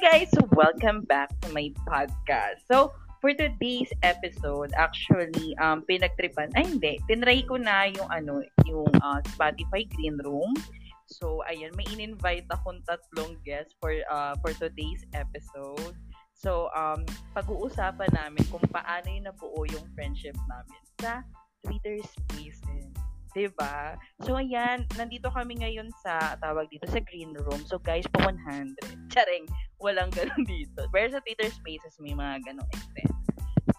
guys! Welcome back to my podcast. So, for today's episode, actually, um, pinagtripan, ay hindi, tinry ko na yung ano, yung uh, Spotify Green Room. So, ayan, may in-invite akong tatlong guests for, uh, for today's episode. So, um, pag-uusapan namin kung paano yung nabuo yung friendship namin sa Twitter Spaces. Diba? So, ayan, nandito kami ngayon sa, tawag dito, sa green room. So, guys, po 100. Charing, walang ganun dito. Pero sa Twitter Spaces, may mga ganong event.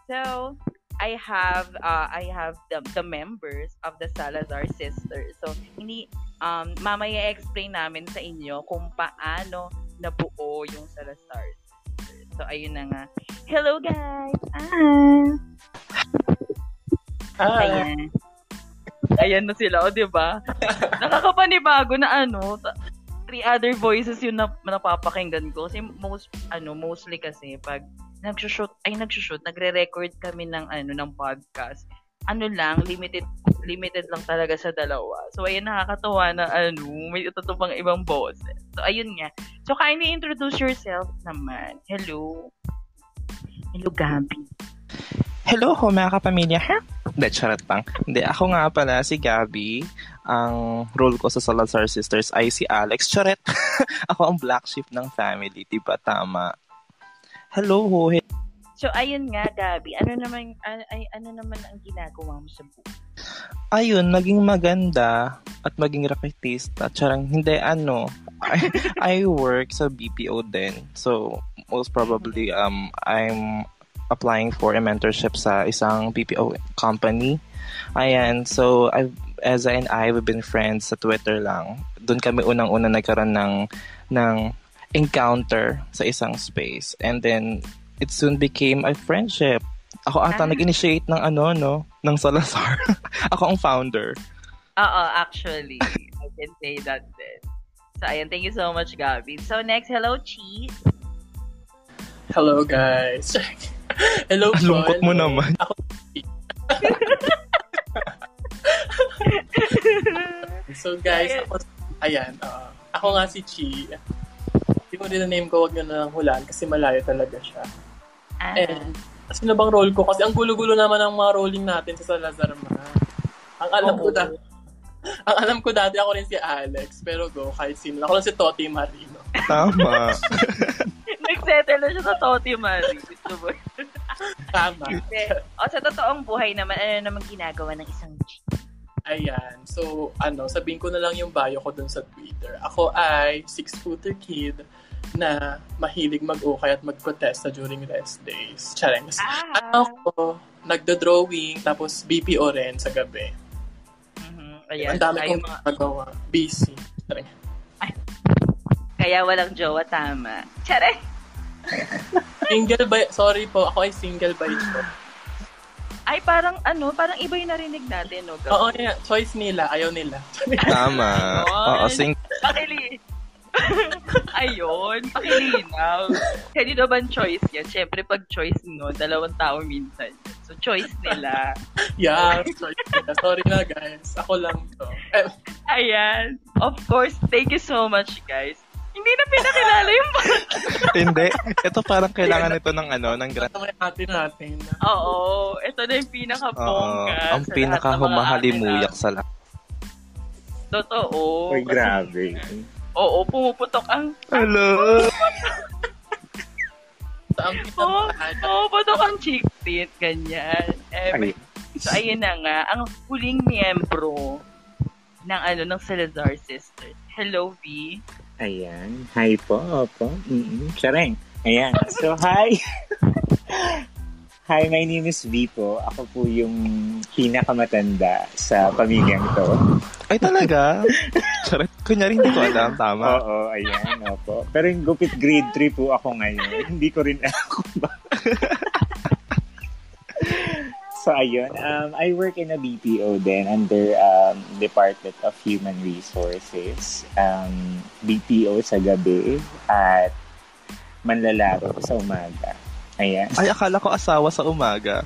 So, I have, uh, I have the, the members of the Salazar Sisters. So, hindi, um, mamaya explain namin sa inyo kung paano nabuo yung Salazar Sisters. So, ayun na nga. Hello, guys! Ah! Ah. Ayan. Ayan na sila, o, di ba? Nakakapanibago na ano, three other voices yung na, napapakinggan ko. Kasi most, ano, mostly kasi pag nagsushoot, ay nagsushoot, nagre-record kami ng, ano, ng podcast. Ano lang, limited, limited lang talaga sa dalawa. So, ayun, nakakatawa na, ano, may tutupang ibang boses. So, ayun nga. So, kindly introduce yourself naman. Hello. Hello, Gabi. Hello ho mga kapamilya, ha? Hindi, charot lang. Hindi, ako nga pala si Gabby. Ang role ko sa Salazar Sisters ay si Alex. Charot! ako ang black sheep ng family, diba? Tama. Hello ho. he- So, ayun nga, Gabi. Ano naman, ay, ay, ano naman ang ginagawa mo sa buhay? Ayun, maging maganda at maging raketista. Charang, hindi, ano. I, I work sa BPO din. So, most probably, um, I'm applying for a mentorship sa isang BPO company. Ayan, so I've, Eza and I, we've been friends sa Twitter lang. Doon kami unang-una nagkaroon ng, ng encounter sa isang space. And then, it soon became a friendship. Ako ata Ah. nag-initiate ng ano, no? Ng Salazar. Ako ang founder. Oo, actually. I can say that then. So, ayun. Thank you so much, Gabi. So, next, hello, Chi. Hello guys. Hello Ang po. lungkot mo naman. Ako, so guys, ako, ayan, uh, ako nga si Chi. Hindi ko din na name ko, wag nyo na lang hulaan kasi malayo talaga siya. Ah, And, sino bang role ko? Kasi ang gulo-gulo naman ng mga rolling natin sa Salazar Ma. Ang alam ko Oo. dati, ang alam ko dati ako rin si Alex, pero go, kahit sino. Ako lang si Toti Marino. Tama. nagsettle na siya sa Toti Marie. Gusto mo? Tama. O, sa totoong buhay naman, ano naman ginagawa ng isang Chi? Ayan. So, ano, sabihin ko na lang yung bio ko dun sa Twitter. Ako ay six-footer kid na mahilig mag-ukay at mag-protesta during rest days. Charengs. Ah! Ako, nagdo-drawing, tapos BPO rin sa gabi. Mhm. Ayan. Ang dami kong mga, nagawa. Busy. Chareng. Kaya walang jowa, tama. Tsare! Single by, sorry po, ako ay single by choice. Ay, parang ano, parang iba yung narinig natin, no? Gabi? Oo, yeah, choice nila, ayaw nila. Tama. Oo, sing Pakili. Ayun, pakilinaw. Kasi naman choice yan. Siyempre, pag choice no, dalawang tao minsan. So, choice nila. yeah, choice nila. Sorry na guys, ako lang to. Eh, Ayan. Of course, thank you so much, guys. Hindi na pinakilala yung Hindi. Ito parang kailangan ito ng ano, ng grand. naman natin natin. Oo, ito na yung pinaka-bongga. Ang sa lahat ng mga pinakahumahalimuyak sa lahat. Totoo. Kasi- grabe. Oo, pumuputok ang... Hello. Ang Oo, oh, pumuputok ang chick tit, ganyan. Eh, Ay, So, ayun na nga, ang huling miyembro ng ano ng Salazar Sisters. Hello, V. ayan. Hi po, opo. Mm-mm. Chareng. Ayan. So, hi. hi, my name is V po. Ako po yung pinakamatanda sa pamilyang to. Ay talaga? Charot. Kunyari hindi ko alam. Tama. Oo, ayan. Opo. Pero yung gupit grade 3 po ako ngayon. Hindi ko rin alam kung ba. So, ayun. Um, I work in a BPO then under um, Department of Human Resources. Um, BPO sa gabi at manlalaro sa umaga. Ayan. Ay, akala ko asawa sa umaga.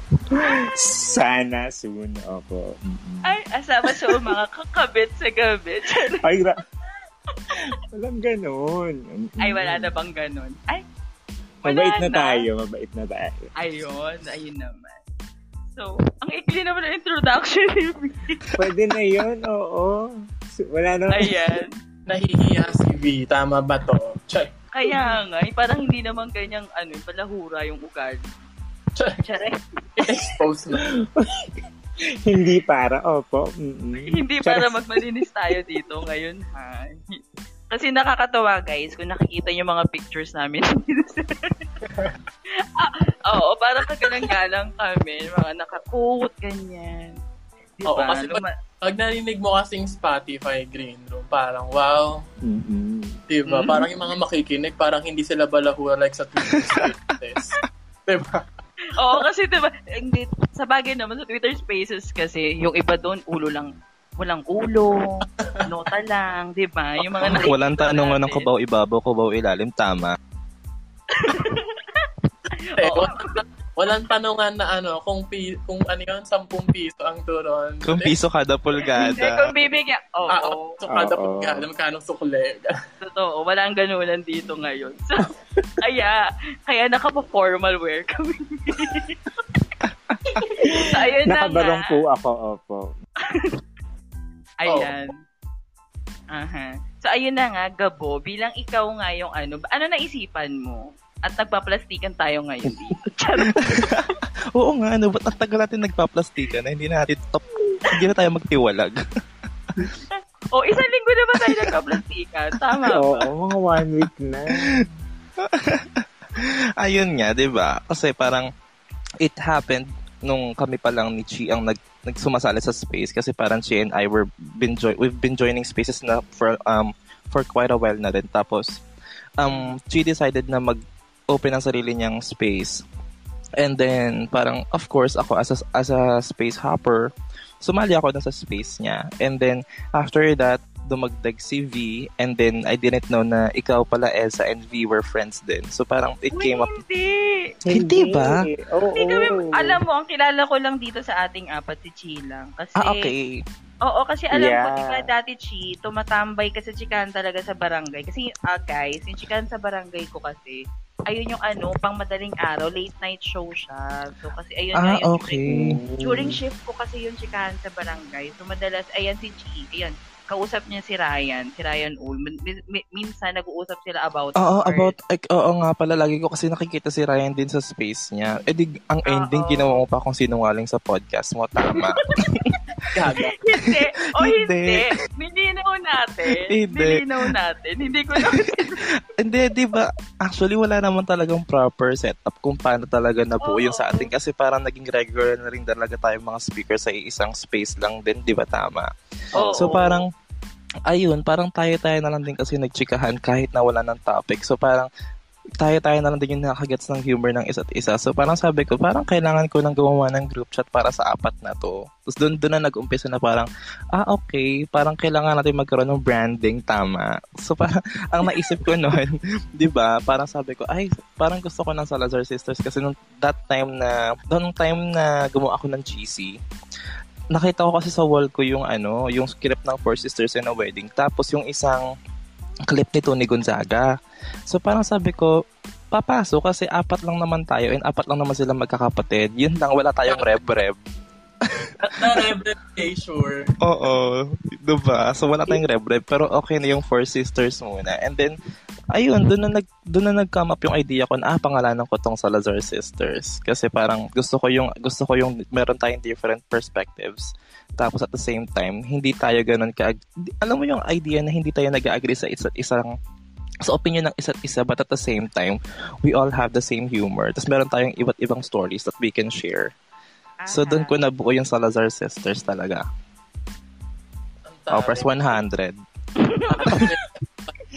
Sana soon. Opo. Mm-mm. Ay, asama siya mga kakabit sa gabi. Ay, ra- Walang ganun. Ay, wala na bang ganun? Ay, Wala Mabait na tayo, mabait na tayo. Ayun, ayun naman. So, ang ikli naman ng introduction ni V. Pwede na yun, oo. So, Wala na. Ayan. Nahihiya si V. Tama ba to? Check. Kaya nga, eh, parang hindi naman ganyang ano, palahura yung ugali. Check. Tsare. Expose na. Hindi para, opo. Mm-mm. hindi para magmalinis tayo dito ngayon, ha? Kasi nakakatawa, guys, kung nakikita niyo mga pictures namin. ah, oo, parang kagalang-galang kami. Mga nakakut, ganyan. Diba? Oo, kasi Luma- Pag narinig mo kasing Spotify Green Room, parang wow, Mm-mm. diba? Mm. Parang yung mga makikinig, parang hindi sila balahura like sa Twitter Spaces. diba? Oo, kasi diba, hindi, sa bagay naman sa Twitter Spaces kasi, yung iba doon, ulo lang, walang ulo, nota lang, di ba? Yung mga nakikita Walang tanong ng kubaw ibabaw, kubaw ilalim. Tama. Eh, Oo. walang, walang tanungan na ano, kung, pi, kung ano yun, 10 piso ang turon. Kung piso kada Hindi, pulgada. kung bibigyan, oo, Ah, oh, so kada Oo. pagka, alam kano sukle. totoo, walang ganunan dito ngayon. So, kaya, kaya nakapa-formal wear kami. so, ayun na Nakabarong nga. po ako, opo. Ayan. Aha. So, ayun na nga, Gabo, bilang ikaw nga yung ano, ano naisipan mo? At nagpaplastikan tayo ngayon dito. Oo nga, ano, ba't ang tagal natin nagpa-plastika na hindi na natin top, hindi na tayo magtiwalag. o, isang linggo na ba tayo nagpaplastikan? Tama ba? Oo, mga one week na. Ayun nga, 'di ba? Kasi parang it happened nung kami pa lang ni Chi ang nag nagsumasali sa space kasi parang she and I were been join we've been joining spaces na for um for quite a while na rin. Tapos um Chi decided na mag open ang sarili niyang space. And then parang of course ako as a, as a space hopper sumali ako dun sa space niya. And then after that dumagdag si V and then I didn't know na ikaw pala Elsa and V were friends din. So parang it Uy, came up hindi. Hindi ba? Oo. Hindi kami, alam mo, ang kilala ko lang dito sa ating apat si Chi lang. Kasi, Ah, okay. Oo, kasi alam ko, Yeah. di ba dati Chi, tumatambay ka sa chikan talaga sa barangay. Kasi, ah, guys, yung chikan sa barangay ko kasi, ayun yung ano, pang madaling araw, late night show siya. So, kasi ayun nga Ah, yung okay. During shift ko kasi yung chikahan sa barangay. So, madalas, ayan si Chi, ayan, kausap niya si Ryan, si Ryan Ul. Min- min- minsan, nag-uusap sila about Oo, art. about, like, oo nga pala, lagi ko kasi nakikita si Ryan din sa space niya. Eh di, ang ending, Oo. ginawa mo pa kung sinungaling sa podcast mo, tama. Gaga. hindi. O hindi. Hindi. Nilinaw natin. Hindi. Nilinaw natin. Hindi ko na Hindi, di ba, actually, wala naman talagang proper setup kung paano talaga nabuo yung sa atin. Kasi parang naging regular na rin talaga tayong mga speaker sa isang space lang din, di ba tama? Oo. So parang, ayun, parang tayo-tayo na lang din kasi nagchikahan kahit na wala ng topic. So parang, tayo-tayo na lang din yung nakagets ng humor ng isa't isa. So parang sabi ko, parang kailangan ko nang gumawa ng group chat para sa apat na to. Tapos doon doon na nag-umpisa na parang, ah okay, parang kailangan natin magkaroon ng branding, tama. So parang, ang naisip ko noon, di ba, parang sabi ko, ay, parang gusto ko ng Salazar Sisters kasi nung that time na, nung time na gumawa ako ng GC, nakita ko kasi sa wall ko yung ano, yung script ng Four Sisters in a Wedding. Tapos yung isang clip ni Tony Gonzaga. So parang sabi ko, papasok kasi apat lang naman tayo and apat lang naman sila magkakapatid. Yun lang, wala tayong rev-rev. Na-rebrand kay sure. Oo, diba? So wala tayong rev-rev pero okay na yung Four Sisters muna. And then, ayun, doon na nag doon na nag-come up yung idea ko na ah, pangalanan ko tong Salazar Sisters kasi parang gusto ko yung gusto ko yung meron tayong different perspectives tapos at the same time hindi tayo ganun ka alam mo yung idea na hindi tayo nag-agree sa isa't isang sa opinion ng isa't isa but at the same time we all have the same humor tapos meron tayong iba't ibang stories that we can share so doon ko nabuo yung Salazar Sisters talaga oh press 100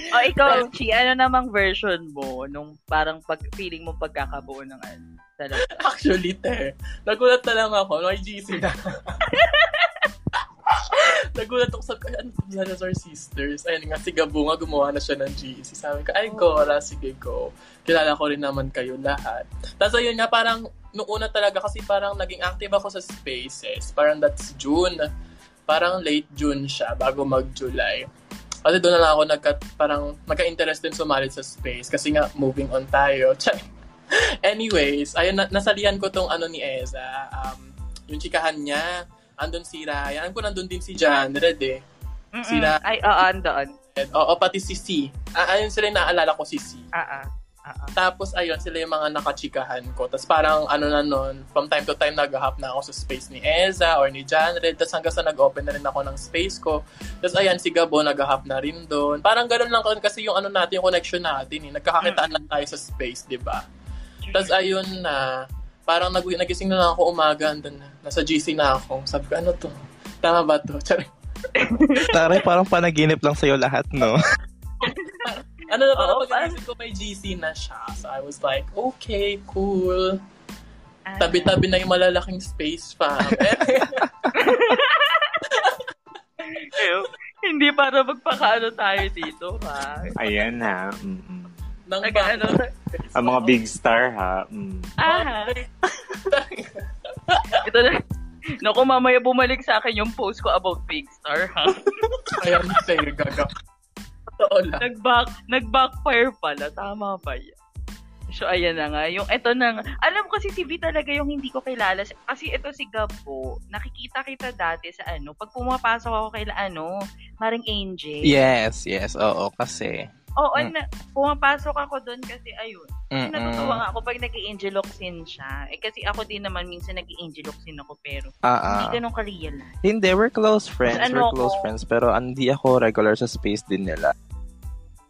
O ikaw, Chi, ano namang version mo nung parang pag feeling mo pagkakabuo ng ano? Talaga. Actually, te, nagulat na lang ako. May GC na. nagulat ako sa, ano to, Salazar Sisters. Ayun nga, si Gabo nga, gumawa na siya ng GC. Sabi ko, ay, Gora, sige, go. Kilala ko rin naman kayo lahat. Tapos ayun nga, parang, nung una talaga, kasi parang naging active ako sa Spaces. Parang that's June. Parang late June siya, bago mag-July. Kasi doon na lang ako nagka, parang magka-interest din sumali sa space kasi nga moving on tayo. Anyways, ayun, na- nasalihan ko tong ano ni Eza. Um, yung chikahan niya, andun si Ryan. Alam ko nandun din si John Red eh. Mm-mm. Sila- Ay, oo, andoon. Oo, pati si C. Ah, ayun sila yung naalala ko si C. Ah, ah. Ah, ah. Tapos, ayun, sila yung mga nakachikahan ko. Tapos parang, ano na nun, from time to time, nag-hop na ako sa space ni Eza or ni John Red. Tapos hanggang sa nag-open na rin ako ng space ko. Tapos, ayan, si Gabo, nag-hop na rin doon. Parang ganun lang kasi yung ano natin, yung connection natin. Eh. Nagkakakitaan lang tayo sa space, di ba? Tapos, ayun na, parang nag nagising na lang ako umaga. Andun na, nasa GC na ako. Sabi ko, ano to? Tama ba to? Charing. Taray, parang panaginip lang sa'yo lahat, no? Ano na parang Oo, pag ko may GC na siya. So I was like, okay, cool. Ah. Tabi-tabi na yung malalaking space fam. Ew. Hindi para magpakaano tayo dito, ha? Ayan na. Mm-mm. Nag, ba- ano, Ang mga big star, ha? Mm. ah, ito na. Naku, mamaya bumalik sa akin yung post ko about Big Star, ha? Ayan sa'yo, gaga. Totoo lang. Nag-back, nag-backfire pala. Tama ba yan? So, ayan na nga. Yung, ito na nga. Alam ko si si V talaga yung hindi ko kilala. Kasi ito si Gabo, nakikita kita dati sa ano, pag pumapasok ako kay ano, Maring Angel. Yes, yes. Oo, kasi. Oo, Mm. na, pumapasok ako doon kasi ayun. Kasi natutuwa nga ako pag nag-angeloxin siya. Eh kasi ako din naman minsan nag-angeloxin ako pero Ah, hindi ah. ganun ka-real. Hindi, we're close friends. Ano we're close ako? friends. Pero hindi ako regular sa space din nila.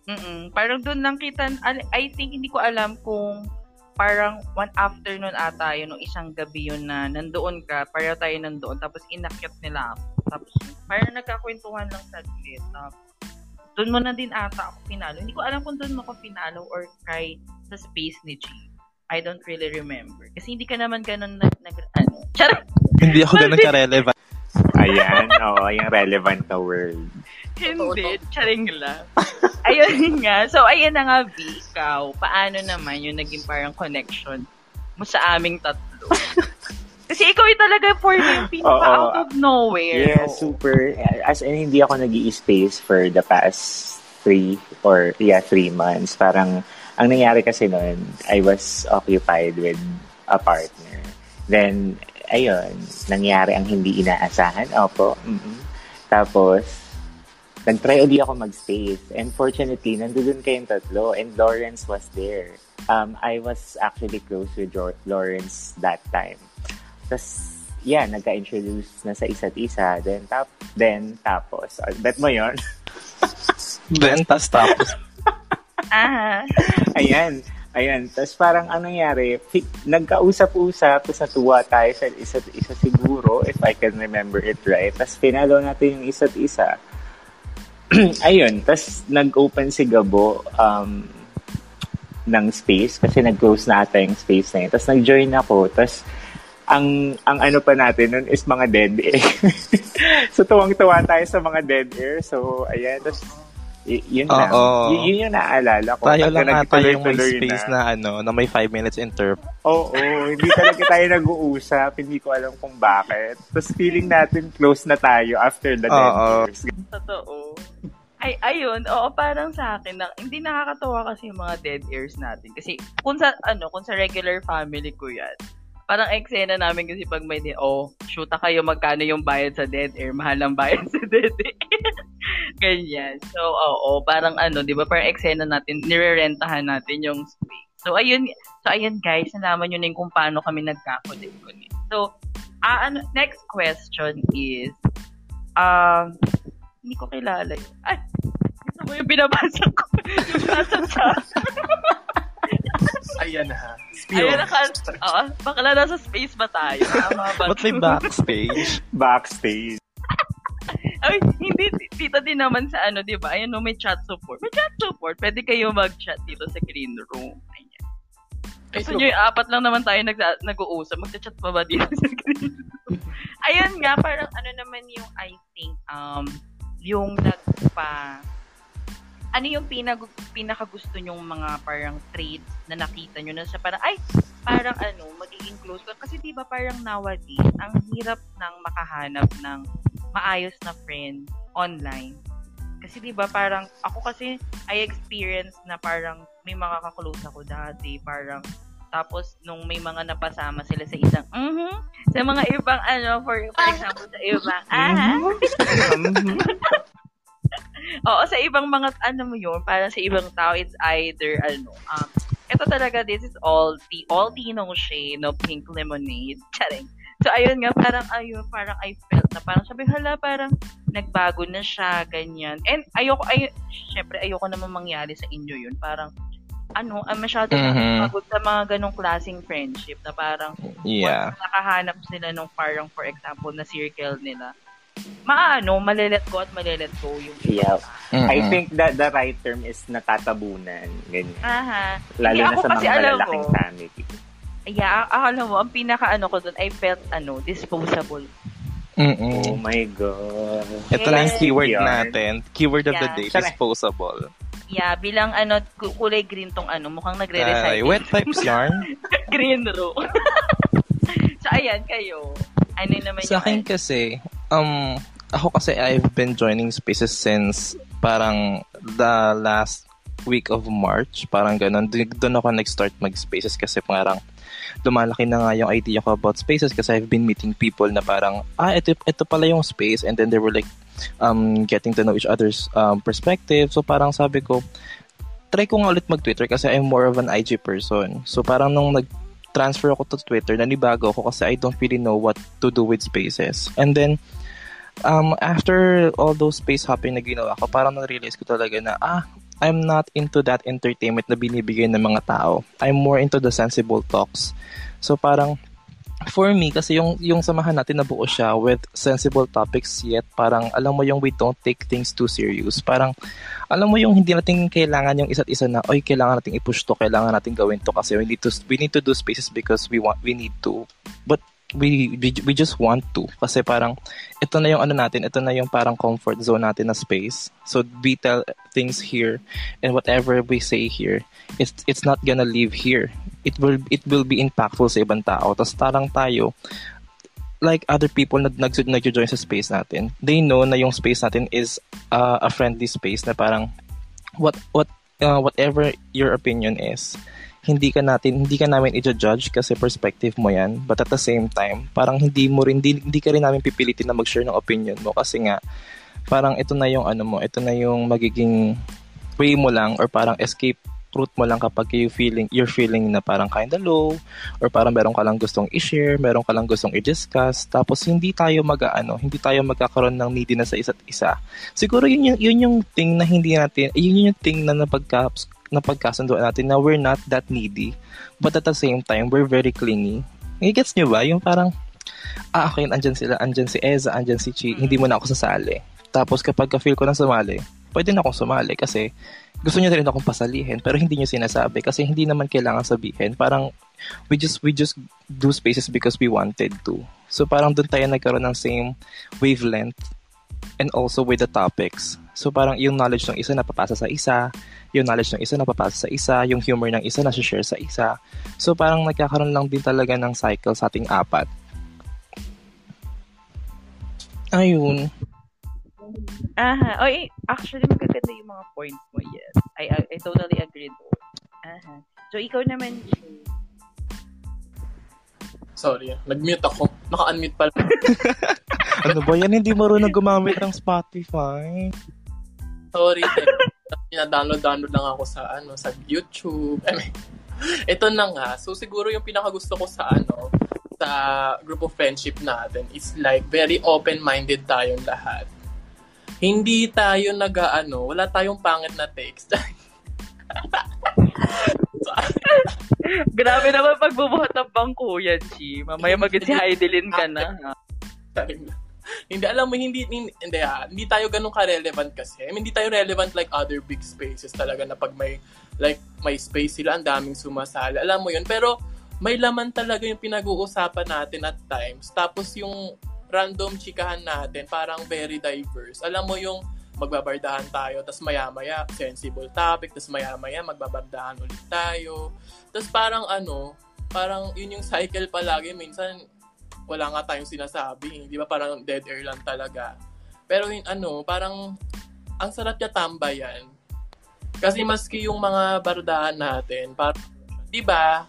Mm Parang doon lang kita, I think hindi ko alam kung parang one afternoon ata yun, nung isang gabi yun na nandoon ka, pareho tayo nandoon, tapos inakyat nila ako. Tapos parang nagkakwentuhan lang saglit. Tapos doon mo na din ata ako pinalo. Hindi ko alam kung doon mo ako pinalo or kay sa space ni G. I don't really remember. Kasi hindi ka naman ganun nag, nag ano. Charot! Hindi ako ganun ka-relevant. Ayan, oo, yung relevant na word. Hindi, charing lang. ayun nga. So, ayun na nga, V, ikaw, paano naman yung naging parang connection mo sa aming tatlo? Kasi ikaw yung talaga for me yung pinaka out of nowhere. Yeah, super. As in, hindi ako nag space for the past three or, yeah, three months. Parang, ang nangyari kasi noon, I was occupied with a partner. Then, ayun, nangyari ang hindi inaasahan. Opo. mm Tapos, nag-try uli ako mag-space. And fortunately, nandun kayong tatlo. And Lawrence was there. Um, I was actually close with Jo- Lawrence that time. Tapos, yeah, nagka-introduce na sa isa't isa. Then, tap, then tapos. Uh, bet mo yon Then, tas tapos. Ah, Ayan. Ayan. Tapos parang anong nangyari, nagkausap-usap, tapos natuwa tayo sa isa't isa siguro, if I can remember it right. Tapos pinalo natin yung isa't isa. Ayun. Tapos nag-open si Gabo um, ng space kasi nag-close na ata yung space na yun. Tapos nag-join ako. Tapos ang ang ano pa natin nun is mga dead air. so tuwang-tuwa tayo sa mga dead air. So ayan, tapos y- yun lang. Oo. Y- yun yung naalala ko. Tayo lang ata yung may space na. ano, na may 5 minutes interval. Oo, hindi talaga tayo nag-uusap. Hindi ko alam kung bakit. Tapos feeling natin close na tayo after the dead Oo. years. totoo. Ay, ayun, oo, parang sa akin, na, hindi nakakatawa kasi yung mga dead airs natin. Kasi, kung sa, ano, kung sa regular family ko yan, parang eksena namin kasi pag may, oh, shoota kayo magkano yung bayad sa dead air, mahal ang bayad sa dead air. Ganyan. So, oo, parang ano, di ba, parang eksena natin, nirerentahan natin yung space. So, ayun, so, ayun guys, nalaman nyo na kung paano kami nagkakulit-kulit. So, ah, ano, next question is, um, hindi ko kilala yun. Ay, gusto mo yung binabasa ko. yung nasa chat. Ayan ha. Spill. Ayun, naka, oo, bakla nasa space ba tayo? Tama ba? Ba't may backstage? Backstage. Ay, hindi, dito din naman sa ano, di ba? Ayun, no, may chat support. May chat support. Pwede kayo mag-chat dito sa green room. Ayan. Ay, Gusto nyo yung apat lang naman tayo nag nag-uusap. Magchat pa ba dito sa green room? Ayun nga, parang ano naman yung, I think, um, yung nagpa, ano yung pinag, pinakagusto nyong mga parang traits na nakita nyo na sa parang, ay, parang ano, magiging close ko. Kasi di ba parang nowadays, ang hirap nang makahanap ng maayos na friend online. Kasi di ba parang, ako kasi, I experienced na parang may mga kaklose ako dati, parang Tapos, nung may mga napasama sila sa isang, mhm, sa mga ibang, ano, for, for example, sa ibang, ah, Mhm. Oo, sa ibang mga, ano mo yun, para sa ibang tao, it's either, ano, um, ito talaga, this is all tea, all tea no shade, no pink lemonade. Charing. So, ayun nga, parang, ayun, parang I felt na parang sabi, hala, parang nagbago na siya, ganyan. And ayoko, ay, syempre, ayoko naman mangyari sa inyo yun. Parang, ano, ah, masyado Mhm. pagod sa mga ganong klaseng friendship na parang Yeah. once nakahanap sila nung parang, for example, na circle nila, maano, malilet go at malilet go yung Yeah. Mhm. I think that the right term is natatabunan. Ganyan. Aha. Lalo Hindi, na sa kasi mga alam malalaking mo, family. Yeah, a- alam mo, ang pinaka-ano ko doon, I felt, ano, disposable. Mhm. Oh my God. Ito na yung keyword Yarn. natin. Keyword of the Yeah. day, Siya na. disposable. Yeah, bilang, ano, ku- kulay green tong, ano, mukhang Ay, nagre-recycle. wet pipes yarn. green row. so, ayan, kayo. Ano naman Sa akin yung, kasi, um, ako kasi I've been joining spaces since parang the last week of March. Parang ganun. Doon ako nag-start mag-spaces kasi parang lumalaki na nga yung idea ko about spaces kasi I've been meeting people na parang, ah, ito, ito pala yung space. And then they were like, um, getting to know each other's um, perspective. So parang sabi ko, try ko nga ulit mag-Twitter kasi I'm more of an IG person. So parang nung nag transfer ako to Twitter, nanibago ako kasi I don't really know what to do with spaces. And then, um, after all those space hopping na ginawa ko, parang na-realize ko talaga na, ah, I'm not into that entertainment na binibigay ng mga tao. I'm more into the sensible talks. So parang, for me, kasi yung, yung samahan natin nabuo siya with sensible topics yet parang, alam mo yung we don't take things too serious. Parang, alam mo yung hindi natin kailangan yung isa't isa na, oy, kailangan natin i-push to, kailangan natin gawin to kasi we need to, we need to do spaces because we want, we need to. But, we, we, we just want to. Kasi parang, ito na yung ano natin, ito na yung parang comfort zone natin na space. So, we tell things here and whatever we say here, it's, it's not gonna live here. It will, it will be impactful sa ibang tao. Tapos parang tayo, like other people na nag nag-join sa space natin, they know na yung space natin is uh, a friendly space na parang what what uh, whatever your opinion is, hindi ka natin hindi ka namin i-judge kasi perspective mo 'yan, but at the same time, parang hindi mo rin hindi, hindi ka rin namin pipilitin na mag-share ng opinion mo kasi nga parang ito na yung ano mo, ito na yung magiging way mo lang or parang escape route mo lang kapag you feeling you're feeling na parang kinda low or parang meron ka lang gustong i-share, meron ka lang gustong i-discuss, tapos hindi tayo mag-ano, hindi tayo magkakaroon ng neediness sa isa't isa. Siguro yun yung, yun yung thing na hindi natin, yun yung thing na napagka, napagkasunduan natin na we're not that needy, but at the same time, we're very clingy. Gets nyo ba? Yung parang, ah, okay, andyan sila, andyan si Eza, andyan si Chi, hindi mo na ako sasali. Tapos kapag ka-feel ko na sumali, pwede na akong sumali kasi gusto niyo rin akong pasalihin pero hindi niyo sinasabi kasi hindi naman kailangan sabihin. Parang we just we just do spaces because we wanted to. So parang doon tayo nagkaroon ng same wavelength and also with the topics. So parang yung knowledge ng isa napapasa sa isa, yung knowledge ng isa napapasa sa isa, yung humor ng isa nasi-share sa isa. So parang nagkakaroon lang din talaga ng cycle sa ating apat. Ayun. Aha. Oy, actually, magaganda yung mga points mo, yes. I, I, I totally agree doon. Aha. So, ikaw naman, Jay. Sorry, nag-mute ako. Naka-unmute pala. Ano ba yan? Hindi marunong gumamit ng Spotify. Sorry, Pina-download-download lang ako sa ano sa YouTube. I mean, ito na nga. So siguro yung pinakagusto ko sa ano sa group of friendship natin is like very open-minded tayong lahat. Hindi tayo nag-ano, wala tayong pangit na text. Grabe naman pagbubuhat ng bangko yan, Chi. Mamaya maging si Heidelin ka na. hindi alam mo hindi hindi, hindi, ah, hindi tayo ganun ka-relevant kasi. I mean, hindi tayo relevant like other big spaces talaga na pag may like may space sila ang daming sumasali. Alam mo 'yun, pero may laman talaga yung pinag-uusapan natin at times. Tapos yung random chikahan natin, parang very diverse. Alam mo yung magbabardahan tayo, tapos maya-maya, sensible topic, tapos maya-maya, magbabardahan ulit tayo. Tapos parang ano, parang yun yung cycle palagi. Minsan, wala nga tayong sinasabi. Di ba? Parang dead air lang talaga. Pero yung ano, parang ang sarap niya tambayan. Kasi maski yung mga bardahan natin, parang, di ba?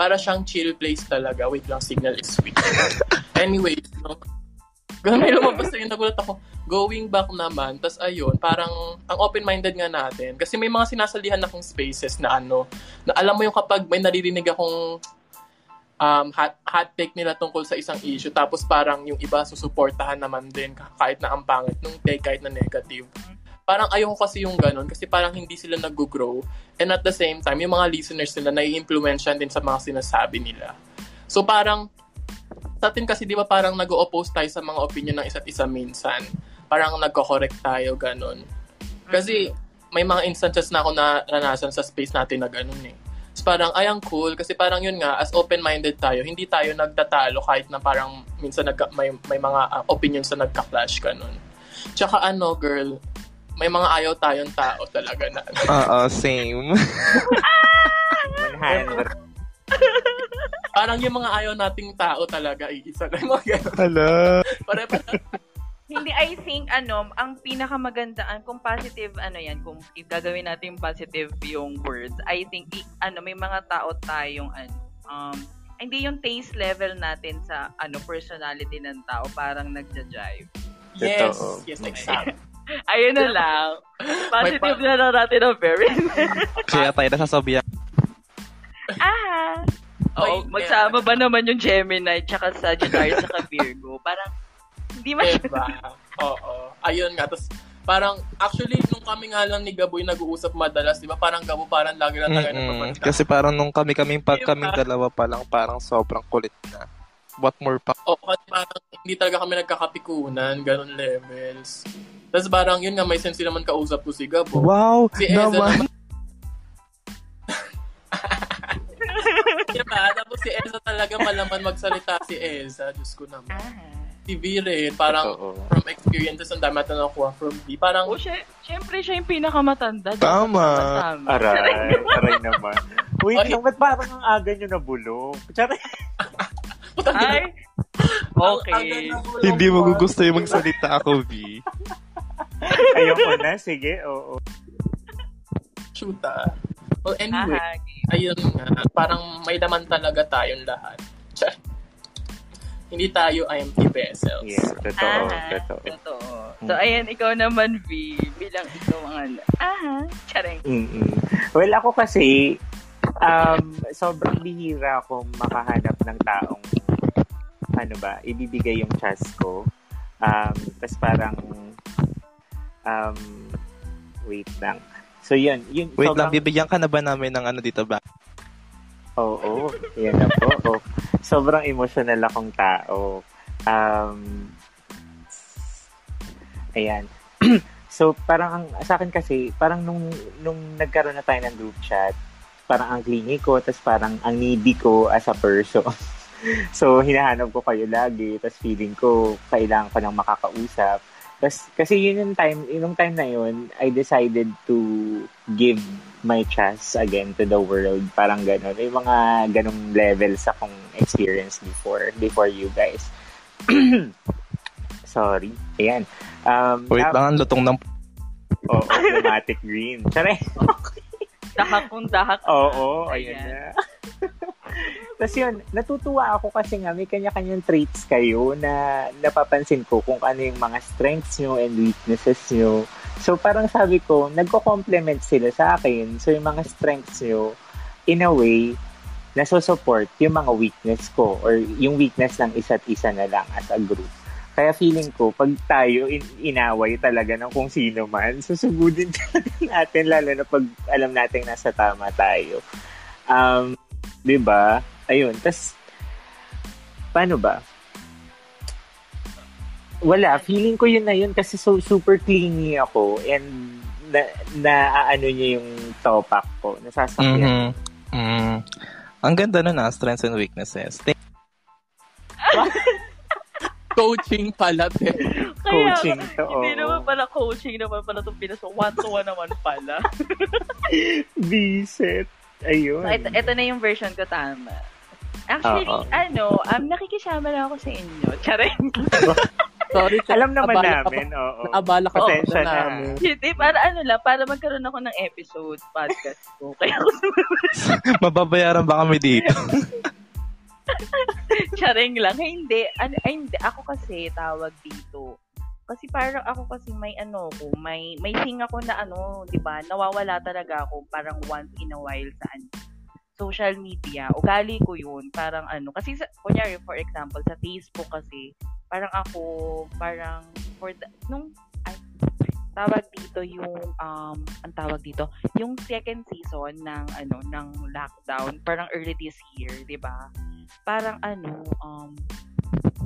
para siyang chill place talaga. Wait lang, signal is weak. anyway, no? Ganun may lumabas na yun, nagulat ako. Going back naman, tas ayun, parang ang open-minded nga natin. Kasi may mga sinasalihan akong spaces na ano, na alam mo yung kapag may naririnig akong um, hot, hot take nila tungkol sa isang issue, tapos parang yung iba susuportahan naman din kahit na ang pangit nung take, kahit na negative. Parang ayoko kasi yung ganun kasi parang hindi sila nag-grow. And at the same time, yung mga listeners nila nai-influensyan din sa mga sinasabi nila. So parang sa atin kasi di ba parang nag-oppose tayo sa mga opinion ng isa't isa minsan. Parang nagko-correct tayo, ganun. Kasi may mga instances na ako na naranasan sa space natin na ganun eh. So parang, ay, ang cool. Kasi parang yun nga, as open-minded tayo, hindi tayo nagtatalo kahit na parang minsan nagka, may, may mga uh, opinions na nagka-clash, ganun. Tsaka ano, girl, may mga ayaw tayong tao talaga na. Oo, same. 100. parang yung mga ayaw nating tao talaga, iisa lang mga ganun. Hala. Pare, Hindi, I think, ano, ang pinakamagandaan, kung positive, ano yan, kung gagawin natin positive yung words, I think, i- ano, may mga tao tayong, ano, um, hindi yung taste level natin sa, ano, personality ng tao, parang nagja-jive. yes, Totoo. yes, exactly. Ayun na lang. Positive pa- na lang natin ang very. Kaya tayo nasasabihan. ah! Oo, Ay, magsama ba naman yung Gemini tsaka Sagittarius tsaka Virgo? Parang, hindi man Diba? Oo. Ayun nga. Tapos, parang, actually, nung kami nga lang ni Gaboy nag-uusap madalas, di ba? Parang Gabo, parang lagi lang tayo nagpapansin. Kasi parang nung kami-kaming pag Diba? kaming dalawa pa lang, parang sobrang kulit na. What more pa? Oo, kasi parang hindi talaga kami nagkakapikunan, ganun levels. Tapos parang yun nga, may sense naman kausap ko si Gabo. Wow! Si Eza naman. naman. diba? Tapos si Eza talaga malaman magsalita si Eza. Diyos ko naman. Ah. Si V rin, parang Totoo. from experiences, ang dami natin nakuha from V. Parang, Oh, sy- syempre siya yung pinakamatanda. Dapat Tama. tama. Aray, aray naman. Wait Ay. ba't parang ang aga nyo nabulong? Tsara, Ay, okay. Hindi mo gusto yung magsalita ako, V. ayoko na, sige, oo. shoot ah. Well, anyway, Ah, ayun nga, parang may laman talaga tayong lahat. Hindi tayo empty vessels. Yeah, totoo, ah, totoo. totoo. So, ayan, ikaw naman, V, bilang ikaw ang ano. Aha, charing. mm Well, ako kasi, um, sobrang bihira akong makahanap ng taong, ano ba, ibibigay yung chance ko. Um, Tapos parang, um, wait lang. So, yun. yun Wait lang, sobrang- bibigyan ka na ba namin ng ano dito ba? Oo, yan na po. Oh, sobrang emotional akong tao. Um, ayan. so, parang ang, sa akin kasi, parang nung, nung nagkaroon na tayo ng group chat, parang ang clingy ko, tapos parang ang needy ko as a person. so, hinahanap ko kayo lagi, tapos feeling ko, kailangan ko nang makakausap. Tapos, kasi yun yung time, yung time na yun, I decided to give my chance again to the world. Parang ganun. May mga ganong levels akong experience before, before you guys. Sorry. Ayan. Um, Wait tap- lang, ang lutong ng... Oo, dramatic green. Tsare. Dahak kung dahak. Oo, ayun Ayan. na. Tapos yun, natutuwa ako kasi nga may kanya-kanyang traits kayo na napapansin ko kung ano yung mga strengths nyo and weaknesses nyo. So parang sabi ko, nagko-complement sila sa akin. So yung mga strengths nyo, in a way, nasosupport yung mga weakness ko or yung weakness ng isa't isa na lang as a group. Kaya feeling ko, pag tayo in- inaway talaga ng kung sino man, susugudin talaga natin, lalo na pag alam natin nasa tama tayo. Um, 'di ba? Ayun, tas paano ba? Wala, feeling ko yun na yun kasi so super clingy ako and na, na ano niya yung topak ko, nasasakyan. Mhm. Mm. Ang ganda nun ah, strengths and weaknesses. Thank- Coaching pala, te. Kaya, Coaching to, Hindi naman pala coaching naman pala itong pinasok. One to one naman pala. Biset. Ayun. So, ito, ito na yung version ko tama. Actually, Oo. ano, um, nakikisama na ako sa inyo. Charing. Sorry, Chef. Alam naman Abala ka namin, oo. Naabala ka Pasensya pa na. namin. Hindi, para ano lang, para magkaroon ako ng episode, podcast ko. Kaya ako Mababayaran ba kami dito? Charing lang. Ay, hindi. Ano, ay, hindi. Ako kasi tawag dito. Kasi parang ako kasi may ano ko, may may thing ako na ano, 'di ba? Nawawala talaga ako parang once in a while sa ano, social media. Ugali ko 'yun, parang ano, kasi sa, kunyari for example sa Facebook kasi, parang ako parang for the, nung ay, tawag dito yung um ang tawag dito yung second season ng ano ng lockdown parang early this year 'di ba parang ano um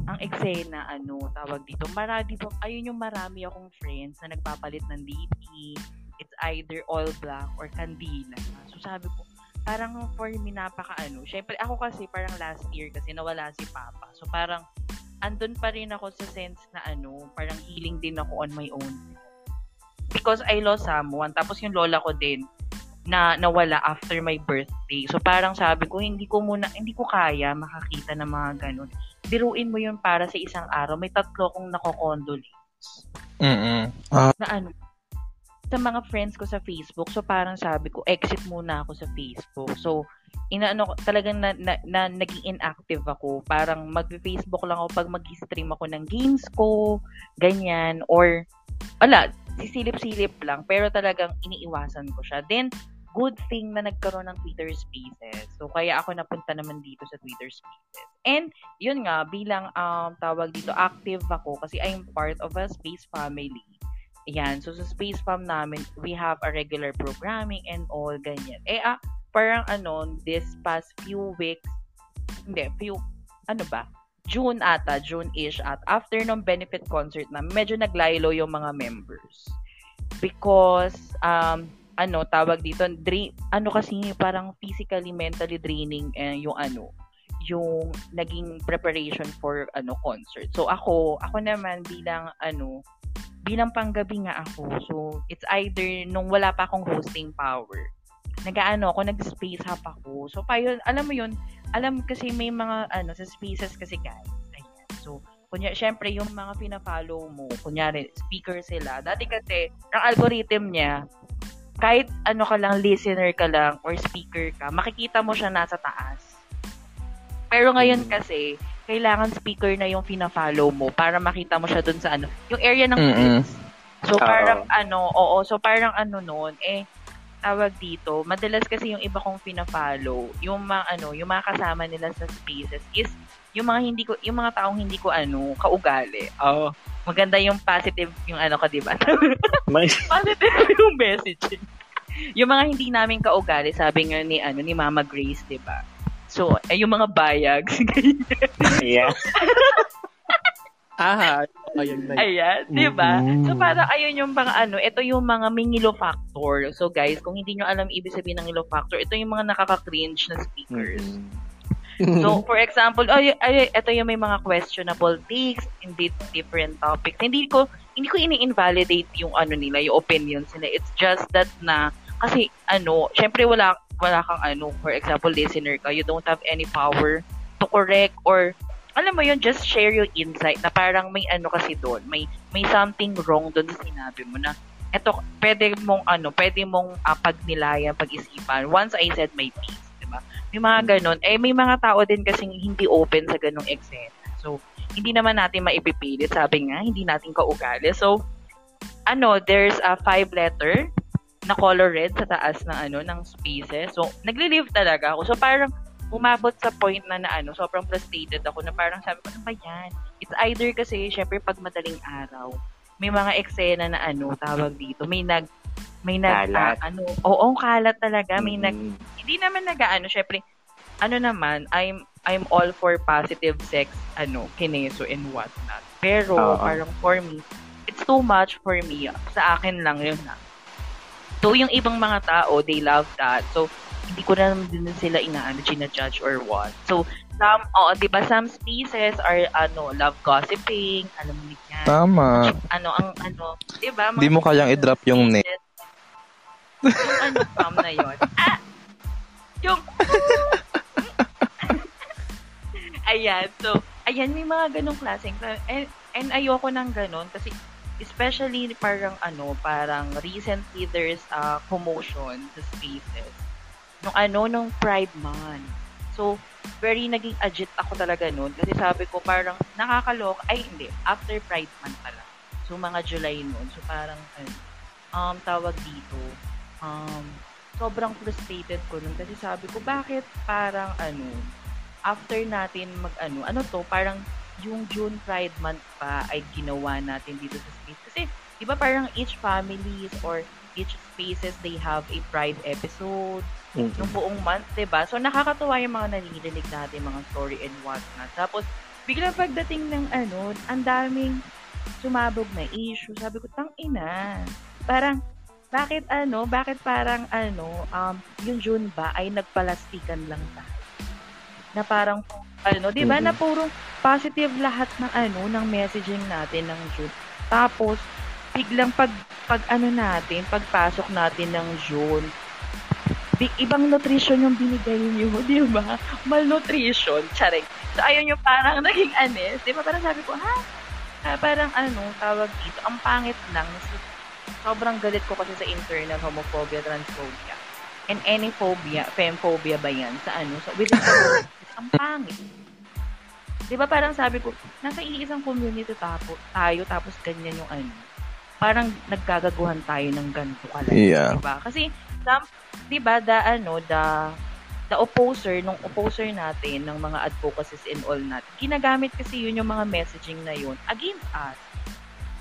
ang eksena ano tawag dito marami po ayun yung marami akong friends na nagpapalit ng DP it's either all black or kandila so sabi ko parang for me napaka ano syempre ako kasi parang last year kasi nawala si papa so parang andun pa rin ako sa sense na ano parang healing din ako on my own because I lost someone tapos yung lola ko din na nawala after my birthday. So parang sabi ko, hindi ko muna, hindi ko kaya makakita ng mga ganun. Biruin mo yun para sa isang araw. May tatlo kong nakokondolence. Mm-mm. Na ano, sa mga friends ko sa Facebook. So parang sabi ko, exit muna ako sa Facebook. So, inaano talagang na, na, na, naging inactive ako. Parang mag-Facebook lang ako pag mag-stream ako ng games ko, ganyan, or, wala, sisilip-silip lang, pero talagang iniiwasan ko siya. Then, good thing na nagkaroon ng Twitter Spaces. So, kaya ako napunta naman dito sa Twitter Spaces. And, yun nga, bilang um, tawag dito, active ako kasi I'm part of a space family. Ayan. So, sa space fam namin, we have a regular programming and all, ganyan. Eh, ah, parang ano, this past few weeks, hindi, few, ano ba? June ata, June-ish at after ng benefit concert na medyo naglaylo yung mga members. Because, um, ano, tawag dito, dra- ano kasi parang physically, mentally draining eh, yung ano, yung naging preparation for ano concert. So ako, ako naman bilang ano, bilang panggabi nga ako. So it's either nung wala pa akong hosting power. Nagaano ako, nag-space hop ako. So pa yun, alam mo yun, alam kasi may mga ano sa spaces kasi guys. Ayan. So kunya syempre yung mga pina-follow mo, kunyari speaker sila. Dati kasi ang algorithm niya kahit ano ka lang, listener ka lang or speaker ka, makikita mo siya nasa taas. Pero ngayon kasi, kailangan speaker na yung fina-follow mo para makita mo siya dun sa ano, yung area ng Mm-mm. feeds. So parang ano, oo, so parang ano noon, eh, tawag dito, madalas kasi yung iba kong fina-follow, yung mga ano, yung mga kasama nila sa spaces is yung mga hindi ko, yung mga taong hindi ko ano, kaugali. Oh, maganda yung positive, yung ano ka, di ba? May, positive yung messaging. Yung mga hindi namin kaugali, sabi nga ni ano ni Mama Grace, 'di ba? So, ay yung mga bayags, yeah. Aha, ayun na. yun. Ayan, 'di ba? So parang ayun yung mga ano, ito yung mga mingilo factor. So guys, kung hindi nyo alam ibig sabihin ng ilo factor, ito yung mga nakaka-cringe na speakers. Mm. So, for example, ay, ay, ito yung may mga questionable takes in di- different topics. Hindi ko hindi ko ini-invalidate yung ano nila, yung opinions nila. It's just that na kasi ano, syempre wala wala kang ano, for example, listener ka, you don't have any power to correct or alam mo yun, just share your insight na parang may ano kasi doon, may may something wrong doon sa sinabi mo na eto, pwede mong ano, pwede mong uh, pagnilayan, pag-isipan. Once I said my piece, di ba? May mga ganun. Eh, may mga tao din kasing hindi open sa ganung eksena. So, hindi naman natin maipipilit. Sabi nga, hindi natin kaugali. So, ano, there's a five letter na color red sa taas ng ano ng spaces. So, nagli-live talaga ako. So, parang umabot sa point na na ano, sobrang frustrated ako na parang sabi ko, ano ba yan? It's either kasi, syempre, pag madaling araw, may mga eksena na ano, tawag dito, may nag, may nag, Kalat. ah, ano, oo, kalat talaga, may nag, Mm. hindi naman nag-ano, syempre, ano naman, I'm, I'm all for positive sex, ano, kineso and whatnot. Pero, Oo. parang for me, it's too much for me. Sa akin lang yun na. So, yung ibang mga tao, they love that. So, hindi ko na din sila inaano, gina-judge or what. So, some, oh, di ba, some species are, ano, love gossiping, alam mo yan. Tama. Ano, ang, ano, di ba? Di mo kayang i-drop yung name. Yung ano, pam na yun. Ah! Yung, ayan, so, ayan, may mga ganong klaseng, eh, And ayoko nang ganun kasi especially parang ano, parang recently there's a commotion sa spaces. Nung ano, nung Pride Month. So, very naging agit ako talaga noon kasi sabi ko parang nakakalok ay hindi after Pride month pala so mga July noon so parang ano, um tawag dito um sobrang frustrated ko noon kasi sabi ko bakit parang ano after natin mag ano ano to parang yung June Pride month pa ay ginawa natin dito sa space kasi di ba parang each families or each spaces they have a pride episode mm-hmm. ng buong month, 'di ba? So nakakatuwa yung mga naririnig natin mga story and what not. Tapos bigla pagdating ng ano, ang daming sumabog na issue. Sabi ko, tang ina. Parang bakit ano, bakit parang ano, um, yung June ba ay nagpalastikan lang tayo? Na parang ano, 'di ba, mm-hmm. na puro positive lahat ng ano ng messaging natin ng June. Tapos biglang pag pag ano natin, pagpasok natin ng June, big, ibang nutrition yung binigay niyo, di ba? Malnutrition, charing. So, ayun yung parang naging anes. Di ba? Parang sabi ko, ha? Ah, parang ano, tawag dito, ang pangit lang. Sobrang galit ko kasi sa internal homophobia, transphobia. And any phobia, femphobia ba yan? Sa ano? Sa, within ang pangit. Di ba parang sabi ko, nasa iisang community tapo, tayo, tapos ganyan yung ano. Parang nagkagaguhan tayo ng ganito kalaki. Yeah. Diba? Kasi some, 'di ba, the ano, the the opposer nung opposer natin ng mga advocacies and all natin. Ginagamit kasi yun yung mga messaging na yun against us.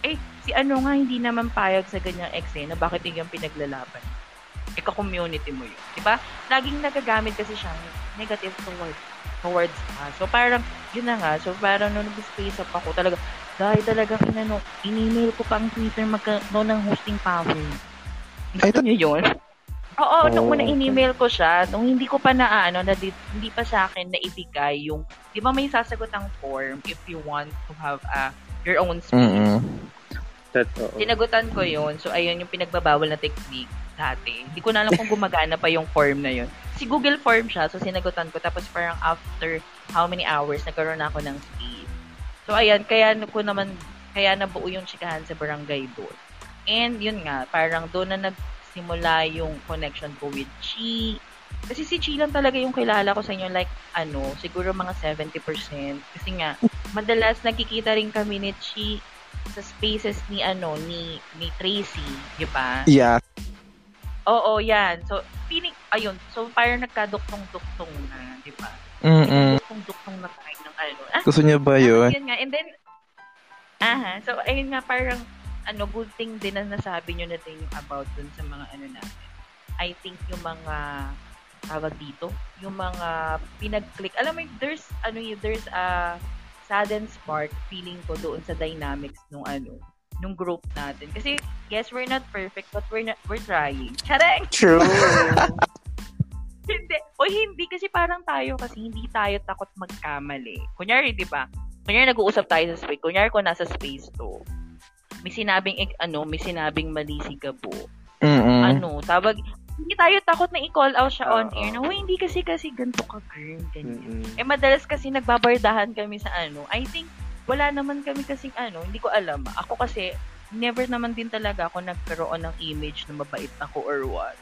Eh, si ano nga hindi naman payag sa ganyang eksena, bakit yung pinaglalaban? Ika community mo yun. Di ba? Laging nagagamit kasi siyang negative towards towards us. So parang yun na nga. So parang nung nag-space up ako talaga dahil talaga inano, in-email ko pang Twitter magkaroon ng hosting power. Gusto niyo yun? Oo, oh, nung una in-email ko siya, nung hindi ko pa na ano, na hindi pa sa akin na ibigay yung, di ba may sasagot ang form if you want to have a, your own speech. Mm-hmm. Totoo. Sinagutan ko yun. So, ayun yung pinagbabawal na technique dati. Hindi ko na alam kung gumagana pa yung form na yun. Si Google Form siya, so sinagutan ko. Tapos parang after how many hours, nagkaroon na ako ng speed. So, ayan, kaya ko naman, kaya nabuo yung chikahan sa barangay doon. And yun nga, parang doon na nag nagsimula yung connection ko with Chi. Kasi si Chi lang talaga yung kilala ko sa inyo, like, ano, siguro mga 70%. Kasi nga, madalas nakikita rin kami ni Chi sa spaces ni, ano, ni, ni Tracy, di ba? Yeah. Oo, yan. So, feeling, ayun, so parang nagkaduktong-duktong na, di ba? Mm-mm. Duktong-duktong na tayo ng ano. Ah, Gusto niya ba yun? Ah, yun nga. And then, aha, so, ayun nga, parang, ano, good thing din na nasabi nyo na din yung about dun sa mga ano natin. I think yung mga tawag dito, yung mga pinag-click. Alam mo, there's, ano yun, there's a sudden spark feeling ko doon sa dynamics nung ano, nung group natin. Kasi, yes, we're not perfect, but we're not, we're trying. Chareng! True! hindi. O hindi, kasi parang tayo, kasi hindi tayo takot magkamali. Kunyari, di ba? Kunyari, nag-uusap tayo sa space. Kunyari, ko nasa space to may sinabing ano, may sinabing mali si Gabo. Mm-mm. Ano, tawag hindi tayo takot na i-call out siya on air na, "Hoy, hindi kasi kasi ganito ka, girl." Ganyan. Mm-mm. Eh madalas kasi nagbabardahan kami sa ano. I think wala naman kami kasi ano, hindi ko alam. Ako kasi never naman din talaga ako nagkaroon ng image na mabait ako or what.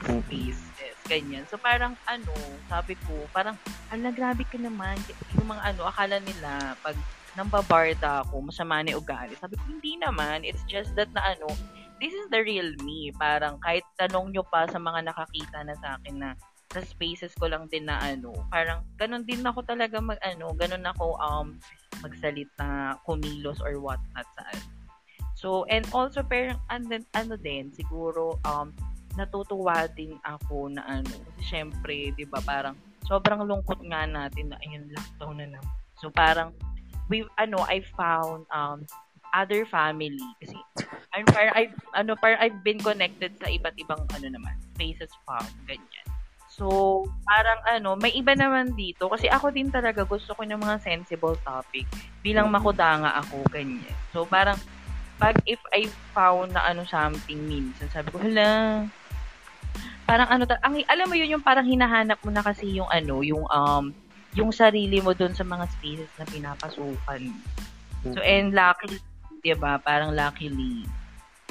Spaces, ganyan. So parang ano, sabi ko, parang, ala, grabe ka naman. Yung mga ano, akala nila, pag nambabarda ako, masama na ugali. Sabi ko, hindi naman. It's just that na ano, this is the real me. Parang kahit tanong nyo pa sa mga nakakita na sa akin na sa spaces ko lang din na ano, parang ganun din ako talaga mag ano, ganun ako um magsalita, kumilos or what not sa ano. So, and also parang ano, ano din, siguro um natutuwa din ako na ano, syempre, 'di ba, parang sobrang lungkot nga natin na ayun lockdown na naman. So parang we ano I found um other family kasi ano parang I ano parang I've been connected sa iba't ibang ano naman spaces found ganyan. So, parang ano, may iba naman dito kasi ako din talaga gusto ko ng mga sensible topic bilang mm-hmm. makudanga ako ganyan. So, parang pag if I found na ano something minsan, sabi ko, hala, parang ano, ang, alam mo yun yung parang hinahanap mo na kasi yung ano, yung um, yung sarili mo doon sa mga spaces na pinapasukan. So, and luckily, di ba, parang luckily,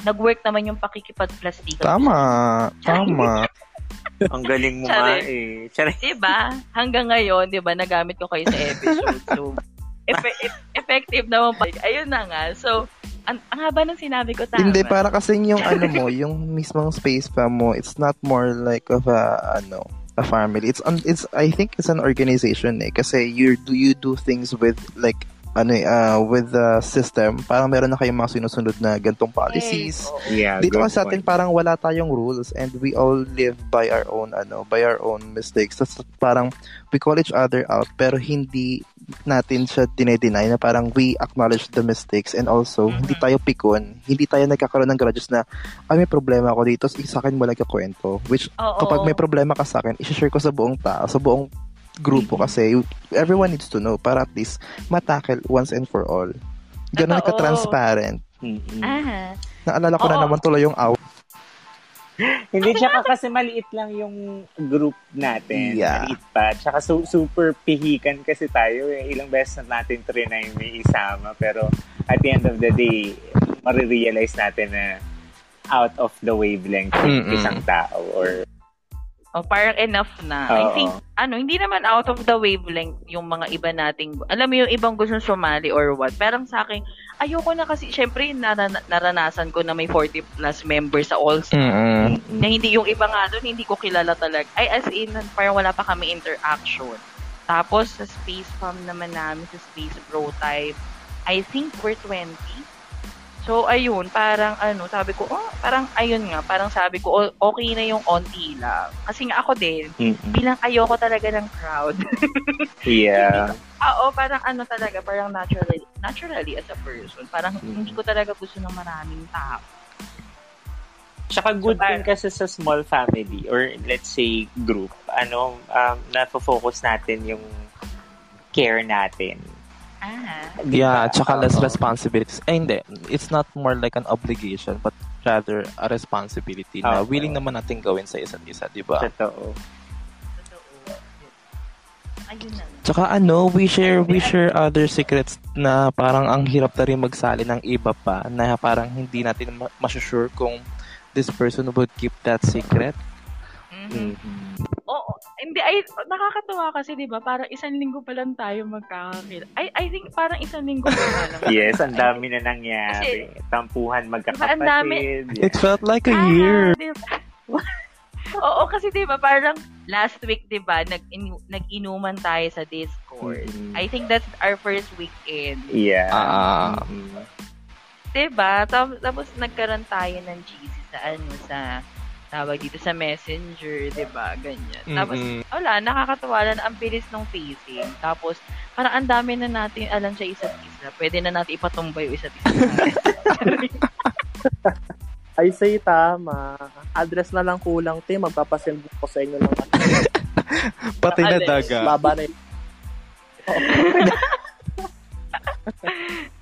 nag-work naman yung pakikipag-plastikan. Tama. Tama. Ang galing mo nga eh. Charing. Di ba? Hanggang ngayon, di ba, nagamit ko kayo sa episode. So, efe- eff- effective naman pa. Ayun na nga. So, ang, ang haba ng sinabi ko, tama. Hindi, para kasi yung ano mo, yung mismong space pa mo, it's not more like of a, ano, a family. It's, un- it's, I think it's an organization eh. Kasi you do, you do things with, like, ano eh, uh, with the system, parang meron na kayong mga sinusunod na gantong policies. Oo. Yeah, Dito kasi sa atin parang wala tayong rules and we all live by our own ano, by our own mistakes. Tapos parang we call each other out pero hindi natin siya dinedeny na parang we acknowledge the mistakes and also Mhm. hindi tayo pikon, hindi tayo nagkakaroon ng grudges na ay may problema ako dito, so, sa akin mo nagkakwento. Which Oo. kapag may problema ka sa akin, i-share ko sa buong tao, sa buong grupo Mm-hmm. kasi everyone needs to know para at least matackle once and for all. Ganun Totoo. ka-transparent. Mm-mm. Ah. Naalala ko na Oo. naman tuloy yung out. Hindi, tsaka kasi maliit lang yung group natin. Yeah. Maliit pa. Tsaka su- super pihikan kasi tayo eh. Ilang beses na natin trinay may isama. Pero at the end of the day, marirealize natin na out of the wavelength ng Mm-mm. isang tao or Oh, parang enough na. I Oo. think, ano, hindi naman out of the wavelength yung mga iba nating, alam mo yung ibang gusto sumali or what. Parang sa akin, ayoko na kasi, syempre, narana- naranasan ko na may 40 plus members sa All. Mm-mm. Na hindi yung iba nga doon, hindi ko kilala talaga. Ay, as in, parang wala pa kami interaction. Tapos, sa Space Fam naman namin, sa Space Bro type, I think we're 20. So, ayun, parang ano, sabi ko, oh, parang ayun nga, parang sabi ko, o- okay na yung onti lang. Kasi nga ako din, Mm-mm. bilang ayoko talaga ng crowd. Yeah. Oo, parang ano talaga, parang naturally, naturally as a person, parang Mhm. hindi ko talaga gusto ng maraming tao. Tsaka good So, din kasi sa small family or let's say group, ano, um, na-focus natin yung care natin. Ah, Yeah, tsaka less Oo. responsibilities. Eh, hindi. It's not more like an obligation, but rather a responsibility na Oo. willing naman natin gawin sa isa't isa, di ba? Totoo. totoo. Ayun na. nga. Tsaka ano, we share we share other secrets na parang ang hirap na rin magsali ng iba pa na parang hindi natin ma- masusure kung this person would keep that secret. Mhm. Mhm. Oo. Hindi, ay, nakakatawa kasi, di ba? Parang isang linggo pa lang tayo magkakakil. I, I think parang isang linggo pa lang. Yes, ang dami na nangyari. Tampuhan Diba, ang magkakapatid. It felt like a Ah, year. di ba? Oo, kasi di ba parang last week, di ba, nag nag-inuman tayo sa Discord. Mhm. I think that's our first weekend. Yeah. Di ba? Tapos, tapos nagkaroon tayo ng GC sa ano, sa tawag dito sa messenger, di ba? Ganyan. Tapos, Mm-mm. wala, nakakatawa lang, ang bilis ng facing. Tapos, parang ang dami na natin alam sa isa't isa. Pwede na natin ipatumbay yung isa't isa. I say tama. Address na lang kulang, te. Magpapasend ko sa inyo ng Pati na daga. baba na yun.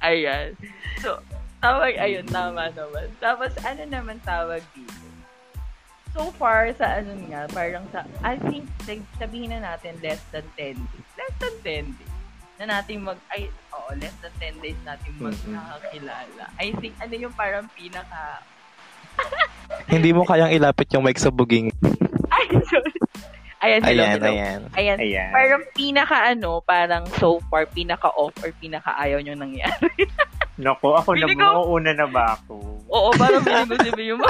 Ayan. So, tawag, ayun, tama naman. Tapos, ano naman tawag dito? So far, sa ano nga, parang sa, I think, sag- sabihin na natin less than 10 days. Less than 10 days. Na natin mag, ay, oo, less than 10 days natin magkakakilala. I think, ano yung parang pinaka, Hindi mo kayang ilapit yung mic sa buging. ay, sorry. Ayan, hello, Ayan, hello. ayan. Ayan. Ayan. Parang pinaka ano, parang so far, pinaka off or pinaka ayaw nyo nangyari. Naku, ako na ko- mauuna na ba ako? Oo, parang feeling ko si yung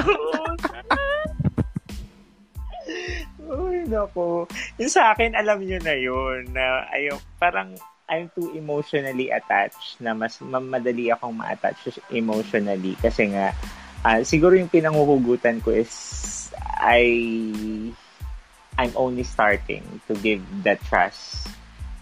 Uy, naku. Yung sa akin, alam nyo na yun, na ayaw, parang I'm too emotionally attached na mas ma- madali akong ma-attach emotionally kasi nga ah, siguro yung pinanguhugutan ko is I I'm only starting to give the trust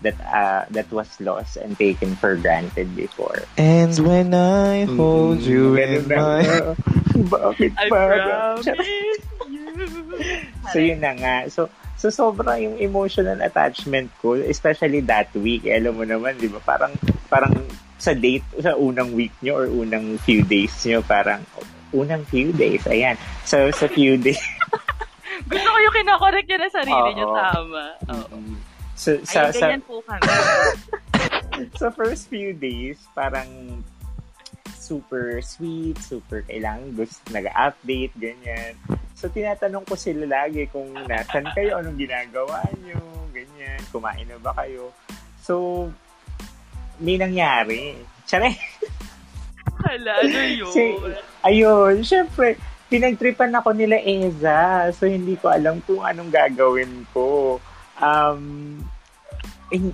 that uh, that was lost and taken for granted before. And when I hold you in my... Bakit I ba? promise you. So yun na nga. So so sobra yung emotional attachment ko, especially that week. Eh, alam mo naman, 'di ba? Parang parang sa date sa unang week nyo or unang few days nyo, parang unang few days. Ayan. So sa few days. Gusto ko yung kinakorek niya na sarili niya, Oo. tama. Oo. So sa Ayun, sa ganyan po kami. sa first few days, parang super sweet, super kailangan gusto nag-update, ganyan. So, tinatanong ko sila lagi kung nasan kayo, anong ginagawa nyo, ganyan, kumain na ba kayo. So, may nangyari. Tsare. Hala, ano yun? Si, ayun, syempre, pinagtripan ako nila Eza. So, hindi ko alam kung anong gagawin ko. Um, in,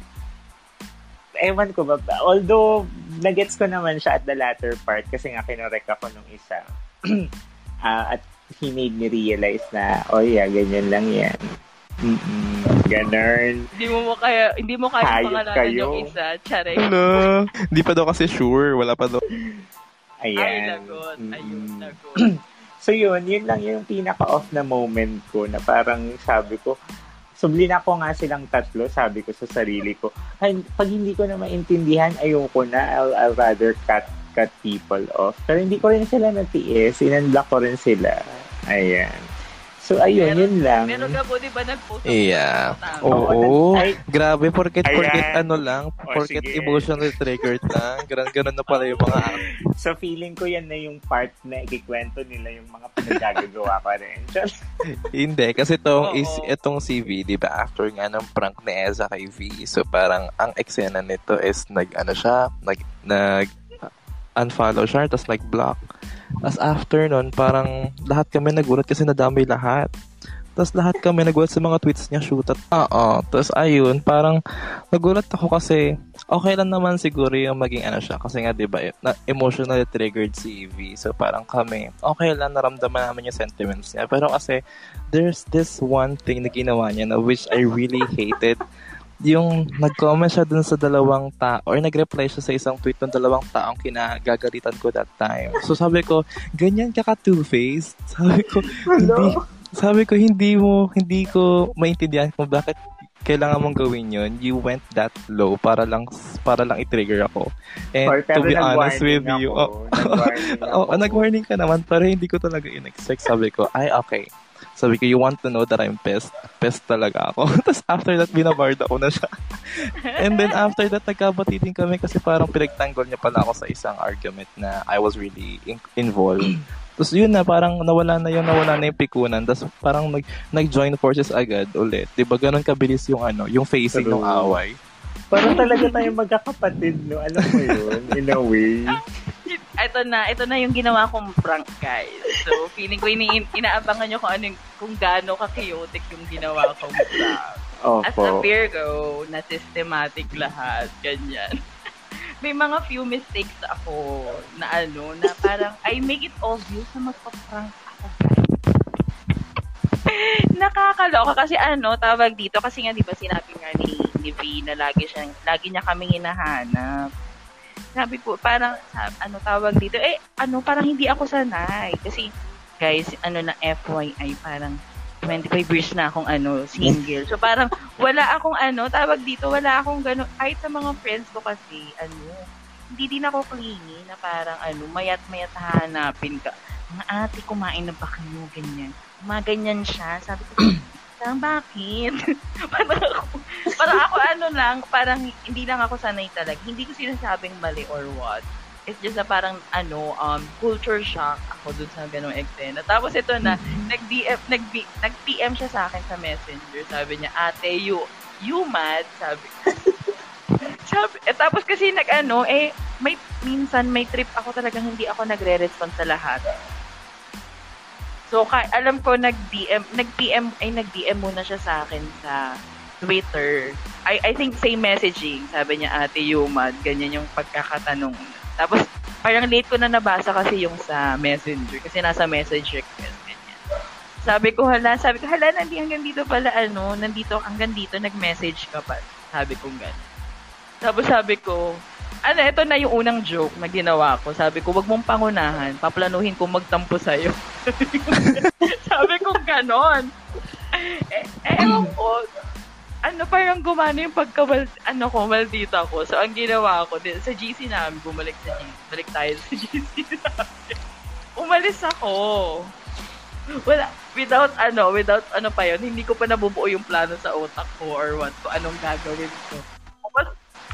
ewan ko ba, although nagets ko naman siya at the latter part kasi nga kinorek ako nung isa. uh, at he made me realize na, oh yeah, ganyan lang yan. Mm-mm, ganun. Hindi mo mo kaya, hindi mo kaya Hayop pangalanan kayo. yung isa. Tsare. Ano? Hindi pa daw kasi sure. Wala pa daw. Ay, Ayan. lagot. Ayun, lagot. So yun, yun lang yung pinaka-off na moment ko na parang sabi ko, sublina ko nga silang tatlo, sabi ko sa sarili ko, pag hindi ko na maintindihan, ayoko na, I'll, I'll rather cut cut people off. Pero hindi ko rin sila natiis, inunblock ko rin sila. Ayan. So, ayun, Meron- yun lang. Pero gabo, di ba nag-post? ako Yeah. Oo. Ay, Grabe, porket, Ayan. porket ano lang, O, porket sige. emotionally triggered lang. Ganun, ganun na pala yung mga so, feeling ko yan na yung part na ikikwento nila yung mga pinagagagawa ko rin. Hindi, kasi itong, is, itong si V, di ba, after nga ng prank ni Eza kay V, so parang ang eksena nito is nag, ano siya, nag, nag, unfollow siya, tapos like Tapos after nun, parang lahat kami nagulat kasi nadamay lahat. Tapos lahat kami nagulat sa mga tweets niya, shoot at oo. Tapos ayun, parang nagulat ako kasi okay lang naman siguro yung maging ano siya. Kasi nga, di ba, na, emotionally triggered si V. So parang kami, okay lang, naramdaman naman yung sentiments niya. Pero kasi, there's this one thing na ginawa niya na which I really hated. Yung nag-comment siya dun sa dalawang tao or nag-reply siya sa isang tweet ng dalawang taong kinagagalitan ko that time. So sabi ko, ganyan ka ka two-faced. Sabi ko, hindi, sabi ko, hindi mo, hindi ko maintindihan kung bakit kailangan mong gawin yun. You went that low para lang, para lang i-trigger ako. And Or, to be honest with you, ako. oh, Nag-warning ako. oh, nag-warning ka naman, pero hindi ko talaga in-expect. Sabi ko, ay, okay. Sabi ko, you want to know that I'm pissed? Pissed talaga ako. Tapos after that, binabarda ko na siya. And then after that, nagkabatitin kami kasi parang pinagtanggol niya pala ako sa isang argument na I was really in- involved. Tapos yun na, parang nawala na yung nawala na yung pikunan. Tapos parang nag, nag-join forces agad ulit. Di ba ganun kabilis yung ano, yung facing ng away. Parang talaga tayong magkakapatid, no? Alam mo yun, in a way. ito na, ito na yung ginawa kong prank, guys. So, feeling ko ini inaabangan nyo kung ano yung, kung gaano ka-chaotic yung ginawa kong prank. As a Opo. Virgo, na systematic lahat, ganyan. May mga few mistakes ako na ano, na parang I make it obvious na magpa-prank ako, guys. Nakakaloka kasi ano, tawag dito kasi nga 'di ba sinabi nga ni, ni V na lagi siya lagi niya kaming hinahanap. Sabi ko, parang ano tawag dito, eh ano, parang hindi ako sanay kasi guys, ano na FYI, parang 25 years na akong ano, single. So parang wala akong ano, tawag dito, wala akong gano'n. Kahit sa mga friends ko kasi, ano, hindi din ako clingy na parang ano, mayat-mayat hahanapin ka. Mga ate, kumain na ba kayo? Ganyan. Mga ganyan siya. Sabi ko, parang bakit? parang ako, parang ako ano lang, parang hindi lang ako sanay talaga. Hindi ko sinasabing mali or what. It's just na parang ano, um, culture shock ako dun sa ganong eksena. Tapos ito na, nag-DM, nag nag-PM siya sa akin sa messenger. Sabi niya, ate, you, you mad? Sabi sabi, eh, tapos kasi nag ano, eh, may, minsan may trip ako talagang hindi ako nagre-respond sa lahat. So, ka, alam ko nag-DM, nag-PM, ay nag-DM muna siya sa akin sa Twitter. I, I think same messaging. Sabi niya, ate, you mad? Ganyan yung pagkakatanong. Tapos, parang late ko na nabasa kasi yung sa messenger. Kasi nasa message request. Sabi ko, hala, sabi ko, hala, nandi hanggang dito pala, ano, nandito, hanggang dito, nag-message ka pa. Sabi ko, gano'n. Tapos sabi ko, ano, ito na yung unang joke na ginawa ko. Sabi ko, wag mong pangunahan. Paplanuhin ko magtampo sa'yo. sabi ko, ganon. Eh, eh, ewan ko, ano, parang gumana yung pagka, ano ko, maldita ko. So, ang ginawa ko, din, sa GC namin, bumalik sa GC. Balik tayo sa GC namin. Umalis ako. Wala, without ano, without ano pa yun, hindi ko pa nabubuo yung plano sa utak ko or what, kung anong gagawin ko.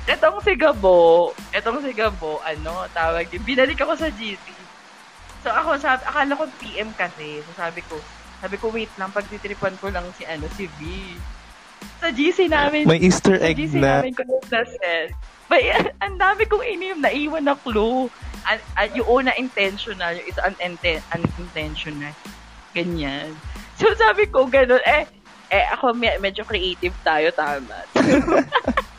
Etong si Gabo, etong si Gabo, ano, tawag yun, binalik ako sa GC. So ako, sabi, akala ko PM kasi. So sabi ko, sabi ko, wait lang, pagtitripan ko lang si, ano, si V. Sa GC namin, May Easter sa egg GC na. namin ko na set. May, ang dami kong inim, naiwan na clue. An, an, yung una intentional, yung isa uninten, unintentional. Ganyan. So sabi ko, ganun, eh, eh, ako me- medyo creative tayo, tama.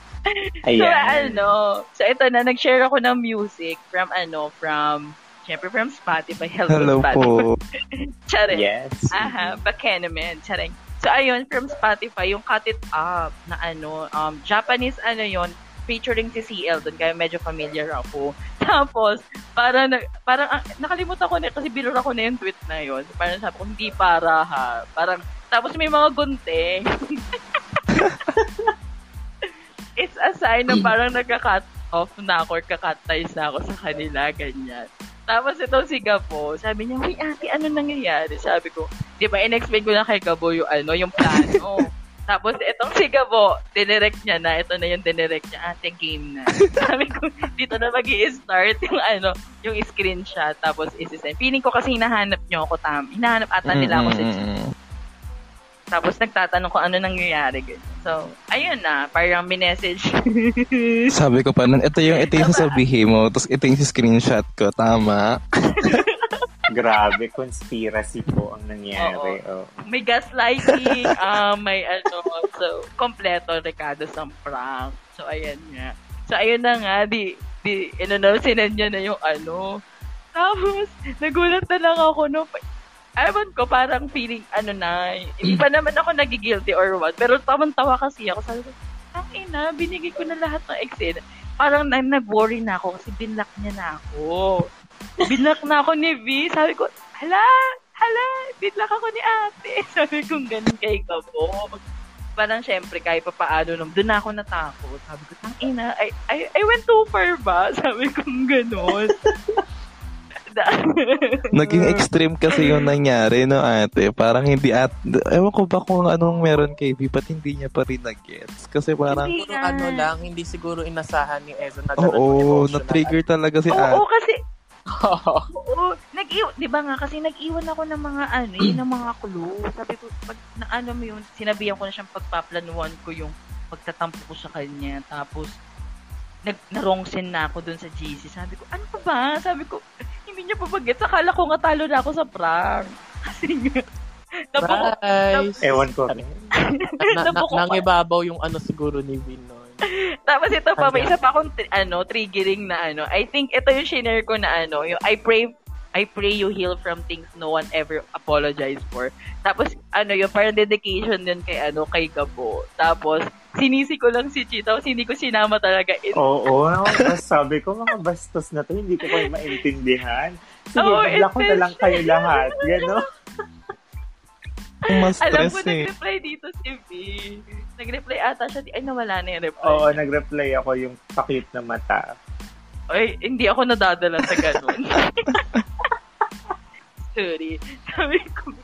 So, Ayan. ano, so ito na, nag-share ako ng music from, ano, from, syempre from Spotify. Hello, Hello Spotify. po. Charing. Yes. Aha, Bakenaman. Charing. So, ayun, from Spotify, yung Cut It Up na ano, um, Japanese, ano yon featuring si CL doon, kaya medyo familiar ako. Tapos, parang, na- parang, ah, nakalimutan ko na, kasi binura ko na yung tweet na yon Parang sabi ko, hindi para ha. Parang, tapos may mga gunting. A sign na parang nagka-cut off na ako or kakat ties na ako sa kanila, ganyan. Tapos itong si Gabo, sabi niya, Uy, ate, ano nangyayari? Sabi ko, di ba, in-explain ko na kay Gabo yung, ano, yung plano. Tapos itong si Gabo, dinirect niya na, ito na yung dinirect niya, ate, game na. sabi ko, dito na mag start yung, ano, yung screenshot, tapos isi-send. Feeling ko kasi hinahanap niyo ako, tam. Hinahanap ata nila ako sa. Tapos nagtatanong ko ano nangyayari. So, ayun na, parang minessage. Sabi ko pa nun, ito yung, ito yung sasabihin mo, tapos ito yung screenshot ko, tama? Grabe, conspiracy po ang nangyari. Oh. may gaslighting, ah may ano, so, kompleto Ricardo sa prank. So, ayan nga. So, ayun na nga, di, di, inanonsinan niya na yung ano. Tapos, nagulat na lang ako, no, Ewan ko, parang feeling, ano na, hindi pa naman ako nagigilty or what, pero tamang-tawa kasi ako. Sabi ko, ang ina, binigay ko na lahat ng exit. Parang na, nag-worry na ako kasi binlock niya na ako. Binlock na ako ni V. Sabi ko, hala, hala, binlock ako ni ate. Sabi ko, ganun kay Gabo. Parang syempre, kahit pa paano, nung doon na ako natakot. Sabi ko, ang ina, I, I, I went too far ba? Sabi ko, ganun. Naging extreme kasi yung nangyari, no, ate? Parang hindi at... Ewan ko ba kung anong meron kay V, ba't hindi niya pa rin nag-gets? Kasi parang... Hindi. Siguro ano lang, hindi siguro inasahan ni Ezra na ganun Oo, na-trigger talaga si Oo, ate. kasi, Oo. oo, nag-iwan, di ba nga, kasi nag-iwan ako ng mga ano, yun, ng mga clue. Sabi ko, pag, na, ano mo yun, sinabihan ko na siyang pagpaplanuhan ko yung pagtatampo ko sa kanya. Tapos, nag, narongsen na ako dun sa GC. Sabi ko, ano pa ba? Sabi ko, hindi niya pa bagets. Akala ko nga talo na ako sa prank. Kasi nga, napuko, Guys. Ewan ko na, na, Nabuko nangibabaw yung ano siguro ni Vin. Tapos ito pa, may isa pa akong tri- ano, triggering na ano. I think ito yung shinare ko na ano, yung I pray I pray you heal from things no one ever apologized for. Tapos, ano, yung parang dedication din kay, ano, kay Gabo. Tapos, sinisi ko lang si Chita, hindi ko sinama talaga. In- Oo, tapos sabi ko, mga bastos na to, hindi ko kayo maintindihan. Sige, Oo, bigla ko na lang kayo lahat. Gano'n. Kung mas Alam ko, eh. nag-reply dito si V. Nag-reply ata siya. di- Ay, nawala na yung reply. Oo, nag-reply ako yung pakit na mata. Ay, hindi ako nadadala sa ganun. Sorry. Sabi ko,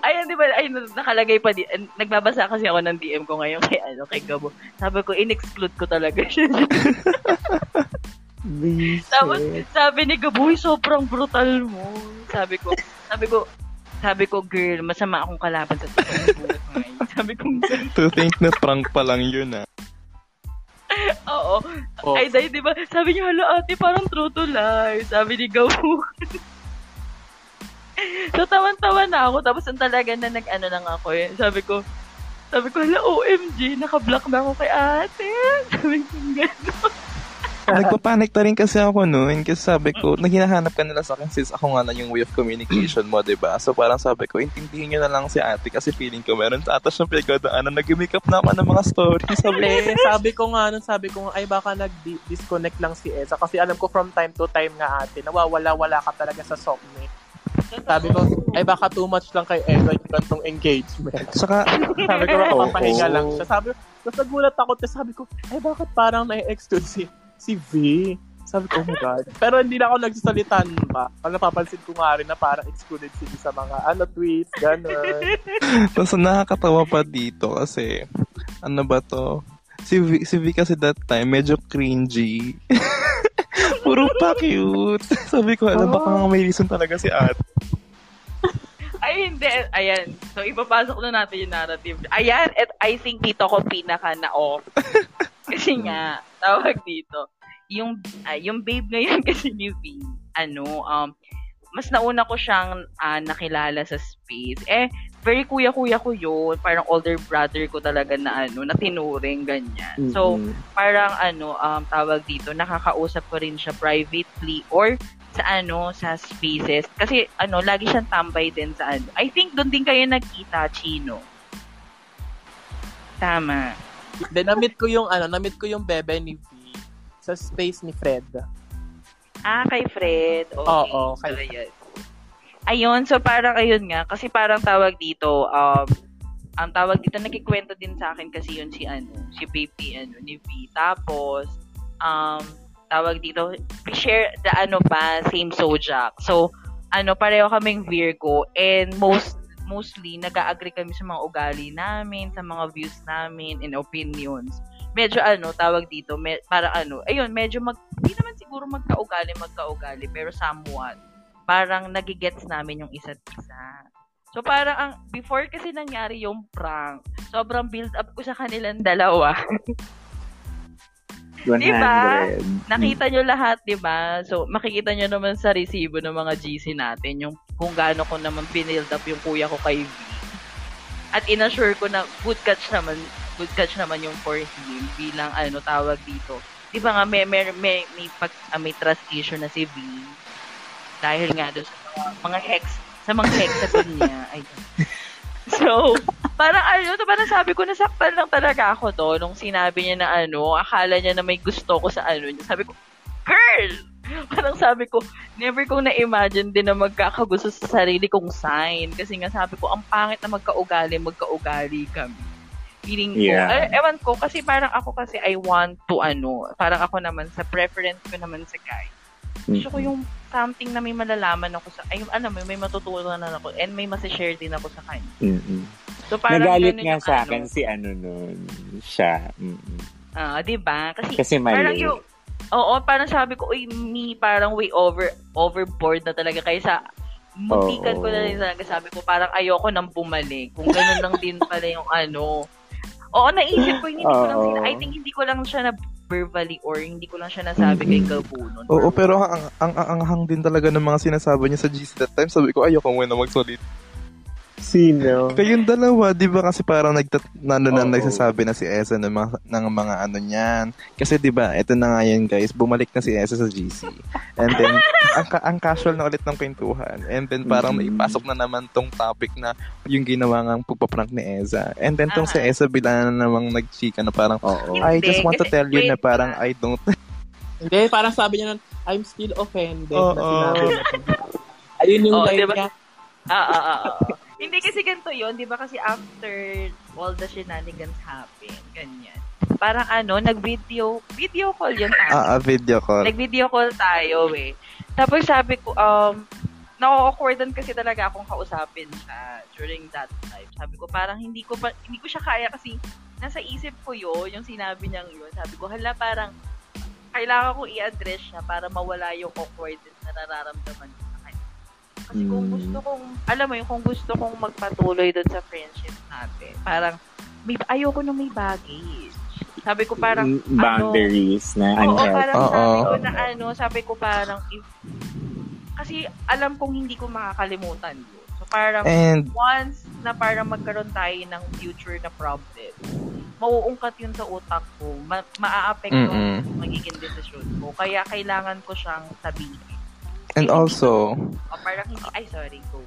Ayun, di ba, ay, nakalagay pa di, nagbabasa kasi ako ng DM ko ngayon kay, ano, kay Gabo. Sabi ko, in-exclude ko talaga siya. Tapos, sabi ni Gabo, "Uy, sobrang brutal mo. Sabi ko, sabi ko, sabi ko, girl, masama akong kalaban sa totoong buhay. Sabi ko, To think na prank pa lang yun, ah. oo. Oh. Ay, dahil, di ba, sabi niya, hala, ate, parang true to life. Sabi ni Gabo. so, tawan-tawa na ako. Tapos, ang talaga na nag-ano lang ako eh. Sabi ko, sabi ko, hala, OMG, naka-block na ako kay ate. Sabi ko, gano'n. Nagpapanik na rin kasi ako noon kasi sabi ko, naghinahanap ka nila sa akin since ako nga lang yung way of communication mo, di ba? So parang sabi ko, intindihin nyo na lang si ate kasi feeling ko meron sa atas yung pinagdadaanan. Nag-make up na ako ng mga stories. Sabi ko, sabi ko nga nun, sabi ko nga, ay baka nag-disconnect lang si Eza. Kasi alam ko from time to time nga ate, nawawala-wala ka talaga sa soulmate. Sabi ko, ay baka too much lang kay Eza yung gantong engagement. saka, Sabi ko, Oo. papahinga lang siya. Sabi, tapos nagulat ako, tapos sabi ko, ay bakit parang na-exclude si, si V? Sabi ko, oh my God. Pero hindi na ako nagsasalita nun pa. Pag napapansin ko nga rin na parang excluded si V sa mga ano tweets, gano'n. tapos nakakatawa pa dito kasi, ano ba to? si V, si V kasi that time, medyo cringy. Puro pa cute. Sabi ko, alam, baka nga may reason talaga si ate. Ay, hindi. Ayan. So, ipapasok na natin yung narrative. Ayan. At I think dito ko pinaka na-off. kasi nga, tawag dito. Yung, uh, yung babe ngayon kasi ni V, ano, um, mas nauna ko siyang uh, nakilala sa space. Eh, very kuya-kuya ko yun. Parang older brother ko talaga na ano, na tinuring, ganyan. Mm-hmm. So, parang ano, um, tawag dito, nakakausap ko rin siya privately or sa ano, sa spaces. Kasi ano, lagi siyang tambay din sa ano. I think doon din kayo nagkita, Chino. Tama. Then, namit ko yung, ano, namit ko yung bebe ni V sa space ni Fred. Ah, kay Fred. Okay. Oo, kay Fred. Ayun, so parang ayun nga, kasi parang tawag dito, um, ang tawag dito, nagkikwento din sa akin kasi yun si ano, si Baby, ano, ni V. Tapos, um, tawag dito, we share the ano pa, same zodiac. So, ano, pareho kaming Virgo and most mostly nag-agree kami sa mga ugali namin, sa mga views namin and opinions. Medyo ano, tawag dito, me, para ano, ayun, medyo mag, hindi naman siguro magka-ugali, magka-ugali, pero somewhat parang nagigets namin yung isa't isa. So parang ang before kasi nangyari yung prank, sobrang build up ko sa kanilang dalawa. 100. diba? Nakita nyo lahat, diba? So, makikita nyo naman sa resibo ng mga GC natin, yung kung gaano ko naman pinild up yung kuya ko kay V. At inassure ko na good catch naman, good catch naman yung for him bilang ano tawag dito. Di ba nga may may may, may, pag, uh, may trust issue na si V dahil nga doon sa mga, hex, sa mga hexagon niya. Ay, so, parang ano, to, parang sabi ko, nasaktan lang talaga ako to nung sinabi niya na ano, akala niya na may gusto ko sa ano niya. Sabi ko, girl! Parang sabi ko, never kong na-imagine din na magkakagusto sa sarili kong sign. Kasi nga sabi ko, ang pangit na magkaugali, magkaugali kami. Feeling ko, yeah. eh, ewan ko, kasi parang ako kasi I want to ano, parang ako naman, sa preference ko naman sa guy. Gusto ko yung something na may malalaman ako sa, ay, ano, may, may matutunan ako, and may masashare din ako sa kanya. Mm-hmm. So, parang Nagalit nga sa ano, akin si ano nun, siya. Mm-hmm. Ah, uh, 'di ba? Kasi, Kasi mali. parang yung Oo, parang sabi ko, uy, me, parang way over, overboard na talaga. Kaysa, muntikan oh, ko na rin talaga. Sabi ko, parang ayoko nang bumalik. Kung ganun lang din pala yung ano. Oo, naisip ko, hindi oh, ko lang, I think hindi ko lang siya na verbally or hindi ko lang siya nasabi mm-hmm. kay Gabunon. Oo, pero ang, ang, ang, ang hang din talaga ng mga sinasabi niya sa GC that time. Sabi ko, ayoko muna magsulit. Sino? Kayong dalawa, di ba kasi parang nagtat, nano na nagsasabi na si Esa ng mga, ng mga ano niyan. Kasi di ba, ito na nga yan guys, bumalik na si Esa sa GC. And then, ang, ang casual na ulit ng kwentuhan. And then parang mm-hmm. naipasok na naman tong topic na yung ginawa ng pagpaprank ni Eza. And then tong uh-huh. si Esa bila na namang nagchika na parang, oh, oh. I just want to tell you na parang I don't... Hindi, parang sabi niya nun, I'm still offended oh, na sinabi oh. Ayun yung oh, line diba? niya. Ah, ah, ah, ah. Hindi kasi ganito yon di ba? Kasi after all the shenanigans happen, ganyan. Parang ano, nag-video, video call yun tayo. Ah, uh, video call. Nag-video call tayo eh. Tapos sabi ko, um, na-awkwardan kasi talaga akong kausapin siya during that time. Sabi ko, parang hindi ko pa, hindi ko siya kaya kasi nasa isip ko yun, yung sinabi niyang yun. Sabi ko, hala, parang kailangan ko i-address siya para mawala yung awkwardness na nararamdaman ko kasi mm. kung hmm. gusto kong, alam mo yung kung gusto kong magpatuloy doon sa friendship natin, parang, may, ayoko nung may baggage. Sabi ko parang, mm, Boundaries ano, na unhealthy. Oo, parang oh, sabi ko na ano, sabi ko parang, if, kasi alam kong hindi ko makakalimutan yun. So parang, And, once na parang magkaroon tayo ng future na problem, mauungkat yun sa utak ko, ma- maa-apekto mm magiging desisyon ko. Kaya kailangan ko siyang sabihin And also, oh, parang hindi, ay sorry, go.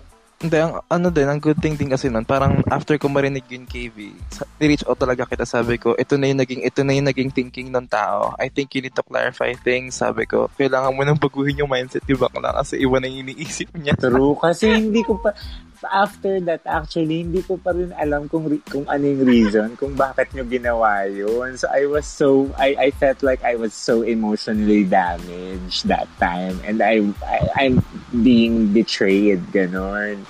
Hindi, ang, ano din, ang good thing din kasi nun, parang after ko marinig yung KV, ni-reach out talaga kita, sabi ko, ito na yung naging, ito na yung naging thinking ng tao. I think you need to clarify things. Sabi ko, kailangan mo nang baguhin yung mindset ni Bakla kasi iwan na yung iniisip niya. True, kasi hindi ko pa, after that, actually, hindi ko pa rin alam kung, kung ano yung reason, kung bakit nyo ginawa yun. So, I was so, I, I felt like I was so emotionally damaged that time. And I, I I'm being betrayed, ganon.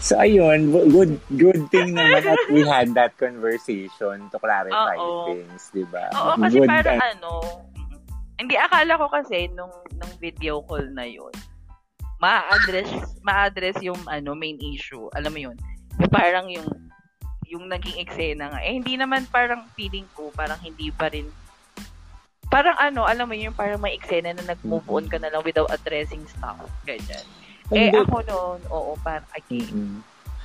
So, ayun, good good thing naman that we had that conversation to clarify Oo. things, di ba? Oo, kasi Good, parang uh, ano, hindi akala ko kasi nung nung video call na yun, ma-address ma-address yung ano main issue. Alam mo yun? Yung parang yung yung naging eksena nga. Eh hindi naman parang feeling ko parang hindi pa rin parang ano, alam mo yun, parang may eksena na nag-move on ka na lang without addressing stuff. Ganyan. Eh Hindi. ako noon, oo, parang again. Mm.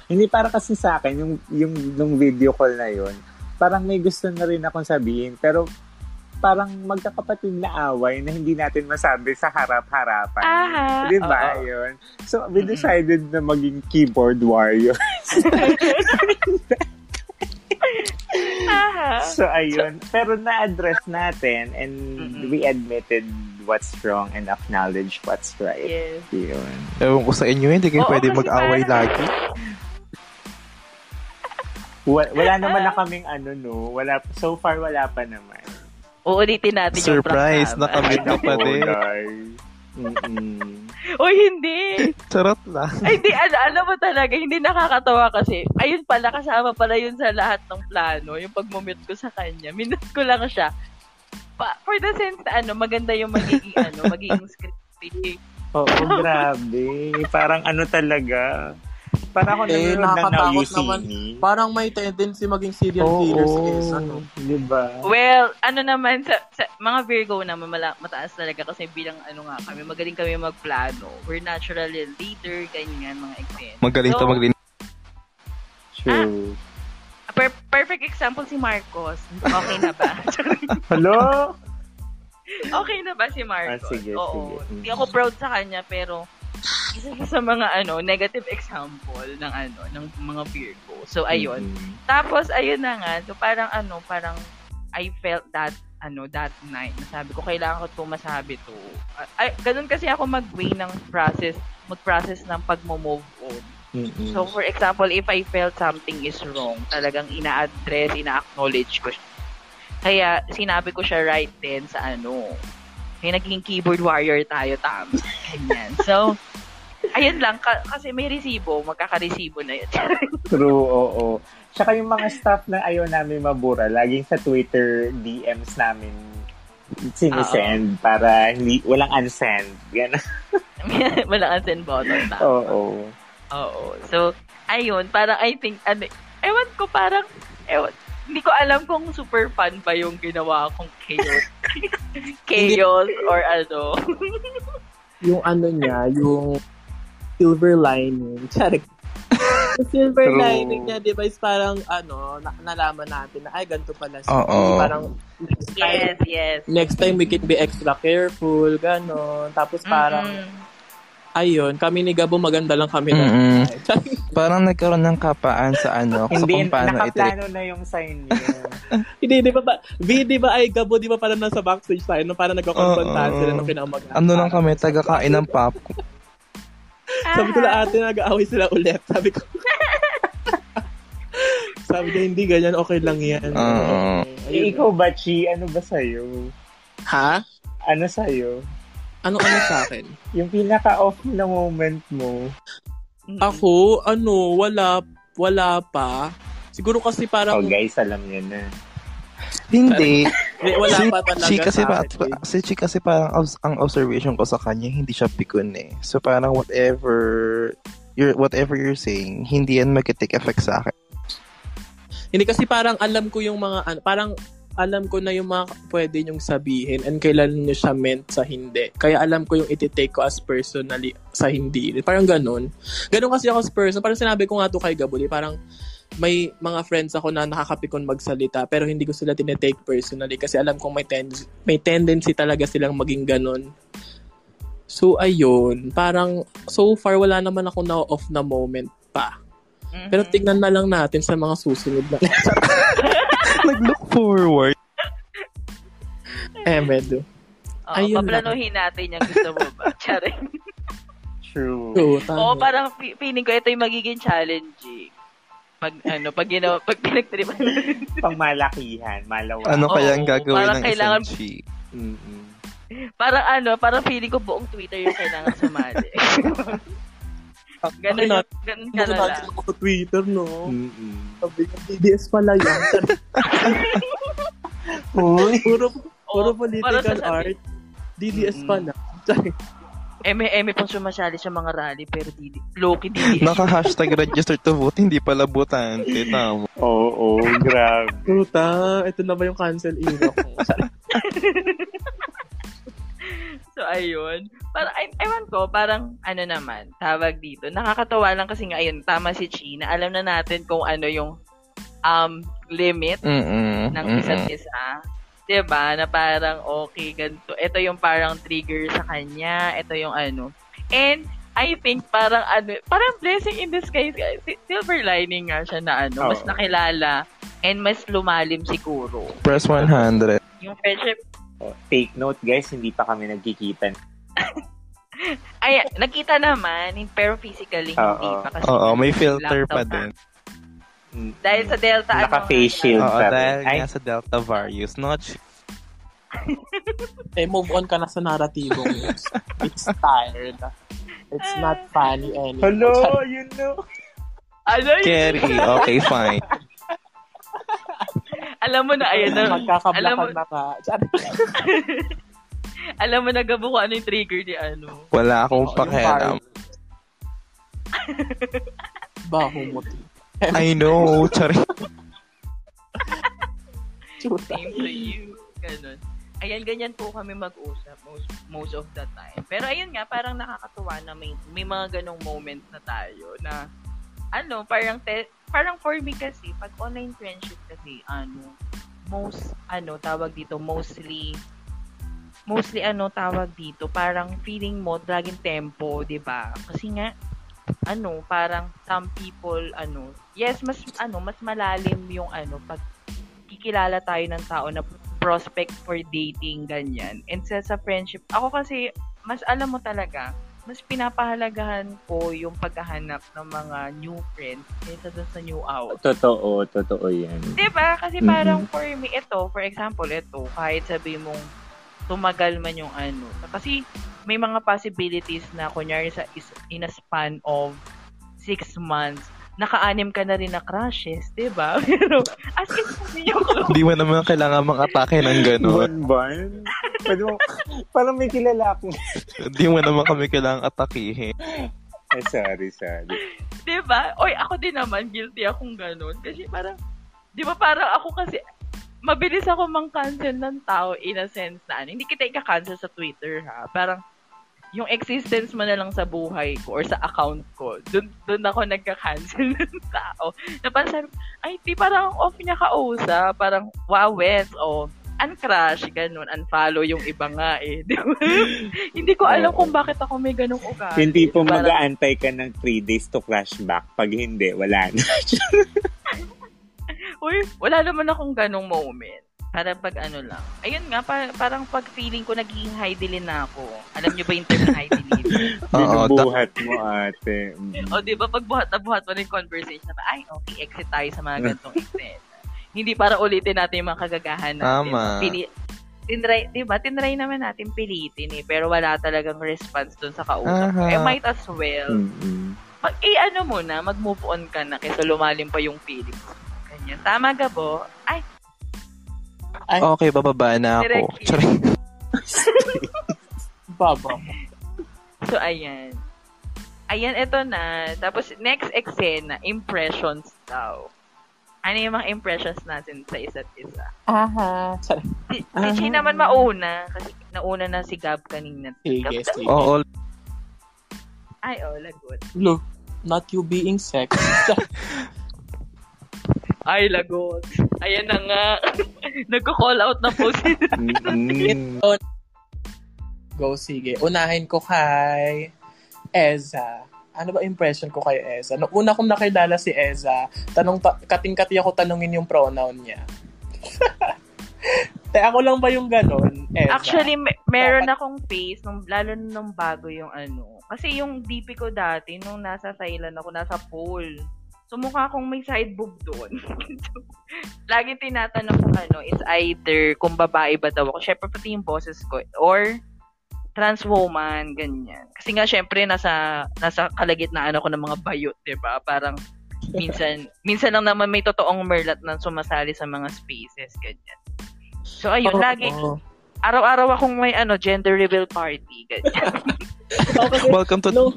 Hindi para kasi sa akin, yung, yung nung video call na yun, parang may gusto na rin akong sabihin, pero parang magkakapatid na away na hindi natin masabi sa harap-harapan. Aha, Di ba yun? So, we decided na maging keyboard warrior. Aha. so, ayun. Pero na-address natin and Mm-mm. we admitted what's wrong and acknowledged what's right. Yes. Yun. Ewan ko sa inyo, hindi kayo Oo, pwede mag-away parang- lagi. Wa- Wala naman na kaming ano, no? Wala, so far, wala pa naman. Uulitin natin yung Surprise, prank nakamit ka pa Nako, din. Uy, hindi. Charot lang. Ay, hindi, ano, alam mo talaga, hindi nakakatawa kasi, ayun pala, kasama pala yun sa lahat ng plano, yung pagmumute ko sa kanya. Minute ko lang siya. Pa, for the sense na, ano, maganda yung magiging, ano, magiging scripted. Oo, grabe. Parang ano talaga. Parang ako Eh, nakakatakot naman. Me. Parang may tendency maging serial Oo, killer si Esa, no? Di ba? Well, ano naman, sa, sa mga Virgo naman, mala, mataas talaga kasi bilang, ano nga, kami, magaling kami magplano. We're natural leader, ganyan, mga extent. Magaling to So, maglinis. True. Per- perfect example si Marcos. Okay na ba? Hello? okay na ba si Marcos? Ah, sige, Oo. sige. Hindi ako proud sa kanya, pero isa siya sa mga ano negative example ng ano ng mga Virgo. So ayun. Mm-mm. Tapos ayun na nga, so parang ano, parang I felt that ano that night. Nasabi ko kailangan ko 'to masabi to. Ay, ganun kasi ako mag-way ng process, mag-process ng pagmo-move on. Mm-mm. So for example, if I felt something is wrong, talagang ina-address, ina-acknowledge ko siya. Kaya sinabi ko siya right then sa ano. Kaya naging keyboard warrior tayo tama. Ganyan. So, ayun lang. Ka- kasi may resibo, magkaka-resibo na yun. True, oo. Tsaka yung mga staff na ayaw namin mabura, laging sa Twitter DMs namin sinisend para hindi, walang unsend. Yan. Walang unsend button. Tama. Oo. Oo. So, ayun. Parang I think, ano, ewan ko parang, ewan, hindi ko alam kung super fun ba yung ginawa kong chaos. chaos or ano. Yung ano niya, yung silver lining. Charik. Silver True. lining niya, di ba, is parang, ano, na- nalaman natin na, ay, ganito pala siya. Oo. Parang, next time, yes, yes. next time we can be extra careful, gano'n. Tapos parang, Mm-mm. Ayun, kami ni Gabo, maganda lang kami na. Mm-mm. Parang nagkaroon ng kapaan sa ano, sa Hindi, kung paano ito. nakaplano na yung sign niya. Hindi, di ba ba? V, di ba ay Gabo, di ba parang nasa backstage tayo, no? parang nagkakonfrontahan Oo. sila nung kinamag Ano lang kami, taga-kain ng pop. Sabi ko na ate, nag-aaway sila ulit. Sabi ko. Sabi ko, hindi ganyan, okay lang yan. Oo. Eh, ikaw ba, Chi? Ano ba sa'yo? Ha? Ano sa'yo? Ano ano sa akin? Yung pinaka-off na moment mo. Ako, ano, wala, wala pa. Siguro kasi parang, Oh, guys, alam niya na. Hindi. wala si, pa talaga si kasi sa pa, eh. si Chi kasi parang ang observation ko sa kanya, hindi siya pikon eh. So parang whatever you're, whatever you're saying, hindi yan mag-take effect sa akin. Hindi kasi parang alam ko yung mga, ano, parang alam ko na yung mga pwede nyong sabihin and kailan nyo siya meant sa hindi. Kaya alam ko yung iti-take ko as personally sa hindi. Parang ganun. Ganun kasi ako as person. Parang sinabi ko nga to kay Gabuli, parang may mga friends ako na nakakapikon magsalita pero hindi ko sila tinetake personally kasi alam kong may, ten- may tendency talaga silang maging ganun. So, ayun. Parang, so far, wala naman ako na off na moment pa. Mhm. Pero tignan na lang natin sa mga susunod na. Nag-look forward. eh, medyo. Oo, Ayun paplanuhin natin yung gusto mo ba? Charing. True. Oo, parang fi- feeling ko ito yung magiging challenging. Pag, ano, pag ginawa, pag pinagtripan. Pangmalakihan, malawa. Ano kaya ang gagawin parang ng kailangan- Chi? Mm-mm. parang ano, parang feeling ko buong Twitter yung kailangan sumali. Ganun, yung- ganun Ano kalala. natin ako Twitter, no? Mm-mm. Sabi ko, DDS pala yan. Uy, puro, puro Oo, political art. DDS Mm-mm. pala. Eme, eme pang sumasali sa mga rally, pero di, Loki di. Naka-hashtag register to vote, hindi pala botante. Tama. oo, grabe. Puta, ito na ba yung cancel era ko? So, ayun. Para, ay, ewan ko, parang, ano naman, tawag dito. Nakakatawa lang kasi nga, ayun, tama si Chi, na alam na natin kung ano yung um, limit Mm-mm. ng isa't isa. 'Di ba Na parang, okay, ganito. Ito yung parang trigger sa kanya. Ito yung ano. And, I think parang ano, parang blessing in disguise. Si- Silver lining nga siya na ano, mas Oo. nakilala and mas lumalim siguro. Press 100. Yung friendship, Oh, take note guys, hindi pa kami nagkikita. ay, nakita naman, pero physically hindi Oo. pa. Kasi Oo, may filter pa din. Mm. Dahil sa Delta, ano Naka-face nga, shield Oo, pa rin. dahil Ay, nga sa Delta various. Not eh, move on ka na sa naratibong yun. It's tired. It's not funny anymore. hello, you know. Ano yun? Kerry. Okay, fine. Alam mo na, ayun na. Magkakablakan na ka. alam mo na gabo ko ano yung trigger ni ano. Wala akong yung pakialam. Baho mo. ti. I know. Chuta. Same to you. Ganun. Ayan, ganyan po kami mag-usap most, most of the time. Pero ayun nga, parang nakakatuwa na may, may mga ganong moments na tayo na ano, parang te, parang for me kasi, pag online friendship kasi, ano, most, ano, tawag dito, mostly, mostly, ano, tawag dito, parang feeling mo, laging tempo, ba Kasi nga, ano, parang some people, ano, yes, mas, ano, mas malalim yung, ano, pag kikilala tayo ng tao na prospect for dating, ganyan. And sa, sa friendship, ako kasi, mas alam mo talaga, mas pinapahalagahan ko yung paghahanap ng mga new friends kaysa dun sa new out. Totoo, totoo yan. Diba? Kasi parang for me, ito, for example, ito, kahit sabi mong tumagal man yung ano. Kasi may mga possibilities na kunyari sa is, in a span of six months, naka-anim ka na rin na crushes, diba? Pero as in, sabi mo naman kailangan mga atake ng gano'n. Bonbon? Pwede mo, parang may kilala akong... Hindi mo naman kami kailangang atakihin. Ay, sorry, sorry. Diba? Oy, ako din naman, guilty akong ganun. Kasi parang, di ba parang ako kasi, mabilis ako mang-cancel ng tao in a sense na ano. Hindi kita ika-cancel sa Twitter ha. Parang, yung existence mo na lang sa buhay ko or sa account ko, dun, dun ako nagka-cancel ng tao. Na parang sabi, ay, di parang off niya kausap. Parang, wow, wes, o, uncrush, ganun, unfollow yung iba nga eh. Di ba? Hindi ko alam Oo. kung bakit ako may ganung ugali. Yung tipong Parang- mag-aantay ka ng 3 days to crash back. Pag hindi, wala na. Uy, wala naman akong ganong moment. Para pag ano lang. Ayun nga, pa- parang pag feeling ko naging high dilin na ako. Alam niyo ba yung term high dilin? Oo, da- Binubuhat mo, ate. Mm. o di ba pag buhat na buhat mo na yung conversation na ay, okay, exit tayo sa mga ganitong extent. Hindi para ulitin natin yung mga kagagahan natin. Tama. Pili, tinry, di ba? Tinry naman natin pilitin eh. Pero wala talagang response dun sa kausap. ko. Aha. Eh, might as well. Mm-mm. Mag, eh, ano mo na, mag-move on ka na kaysa lumalim pa yung feelings. Ganyan. Tama, Gabo? Ay, Okay, bababa na ako. Charing. Baba. So, ayan. Ayan, ito na. Tapos, next eksena, impressions daw. Ano yung mga impressions natin sa isa't isa? Aha. Sorry. Si, si Chi naman mauna. Kasi nauna na si Gab kanina. Sige, Gab- sige. Oo, Ay, oh, lagot. Look, not you being sex. Ay, lagot. Ayan na nga. Nagko-call out na po si... Go, sige. Unahin ko kay Eza. Ano ba impression ko kay Eza? Nung una kong nakilala si Eza, tanong ta- kating-kati ako tanungin yung pronoun niya. Te, ako lang ba yung ganon, Eza? Actually, me- meron akong face, nung, lalo nung bago yung ano. Kasi yung DP ko dati, nung nasa Thailand ako, nasa pool. So, mukha akong may side boob doon. Lagi tinatanong ko ano, it's either kung babae ba daw ako. Syempre, pati yung boses ko. Or, trans woman, ganyan. Kasi nga, syempre, nasa, nasa kalagitnaan ako ng mga bayot, di ba? Parang, minsan, minsan lang naman may totoong merlat na sumasali sa mga spaces, ganyan. So, ayun, Oo, lagi, oo. araw-araw akong may, ano, gender reveal party, ganyan. Kasi Welcome to... No.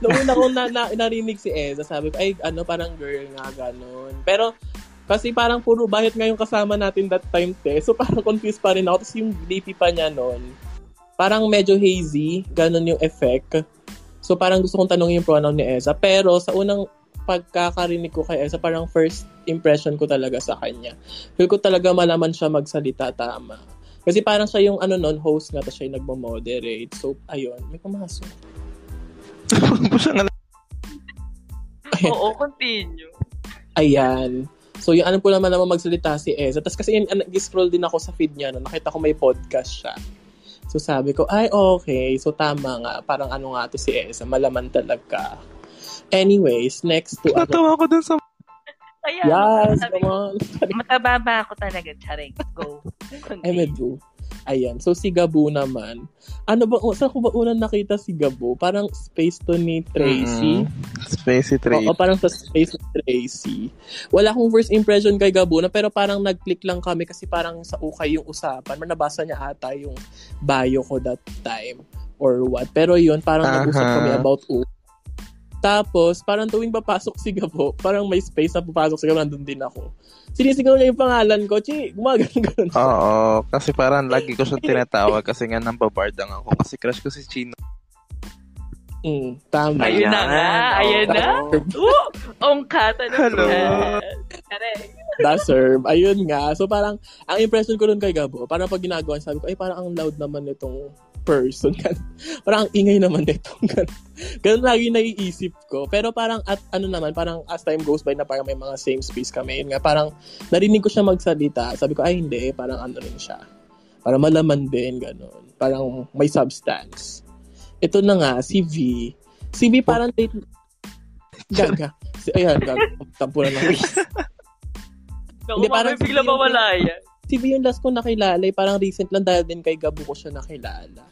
Noong una ko na, na, narinig si Eza, sabi ko, ay, ano, parang girl nga, ganun. Pero, kasi parang puro bahit nga yung kasama natin that time, te. So, parang confused pa rin ako. Tapos yung DP pa niya noon, parang medyo hazy, ganun yung effect. So, parang gusto kong tanongin yung pronoun ni Eza. Pero, sa unang pagkakarinig ko kay Eza, parang first impression ko talaga sa kanya. Feel ko talaga malaman siya magsalita tama. Kasi parang siya yung ano non host nga, tapos siya yung nagmo-moderate. So, ayun, may pumasok. Siya nga Oo, continue. Ayan. So, yung alam ko naman naman magsalita si Eza. Tapos kasi yun, nag-scroll din ako sa feed niya, no? nakita ko may podcast siya. So, sabi ko, ay, okay. So, tama nga. Parang ano nga to si Eza. Malaman talaga. Anyways, next to ano. Natawa ko dun sa... Ayan, Yes, sabi come on. mataba ba ako talaga, charing. Go. Ay, medyo. Ayan. So, si Gabo naman. Ano ba, saan ko ba unang nakita si Gabo? Parang space to ni Tracy. Mm, Spacey Tracy. Oo, parang sa Space with Tracy. Wala akong first impression kay Gabuna, pero parang nag-click lang kami kasi parang sa ukay yung usapan. Nabasa niya ata yung bio ko that time or what. Pero yun, parang Aha. nag-usap kami about ukay. Tapos, parang tuwing papasok si Gabo, parang may space na papasok si Gabo, nandun din ako. Sinisigaw niya yung pangalan ko, Chi, gumagano ganun siya. Oo, kasi parang lagi ko siyang tinatawag kasi nga nambabardang ako. Kasi crush ko si Chino. Mm, tama. Ayun na nga, ayun na. Oo, ongkata na Hello. Deserve. Ayun nga. So parang, ang impression ko nun kay Gabo, parang pag ginagawa, sabi ko, ay parang ang loud naman nitong person. Parang ang ingay naman nitong gan- Ganun lagi naiisip ko. Pero parang at ano naman, parang as time goes by na parang may mga same space kami. Yun nga, parang narinig ko siya magsalita. Sabi ko, ay hindi, parang ano rin siya. Parang malaman din, ganun. Parang may substance. Ito na nga, si V. Si V parang date... Gaga. Si, ayan, gaga. Tampo na lang. Naku, Hindi, parang bigla mawala yan. si V yung last ko nakilala, eh, parang recent lang dahil din kay Gabo ko siya nakilala.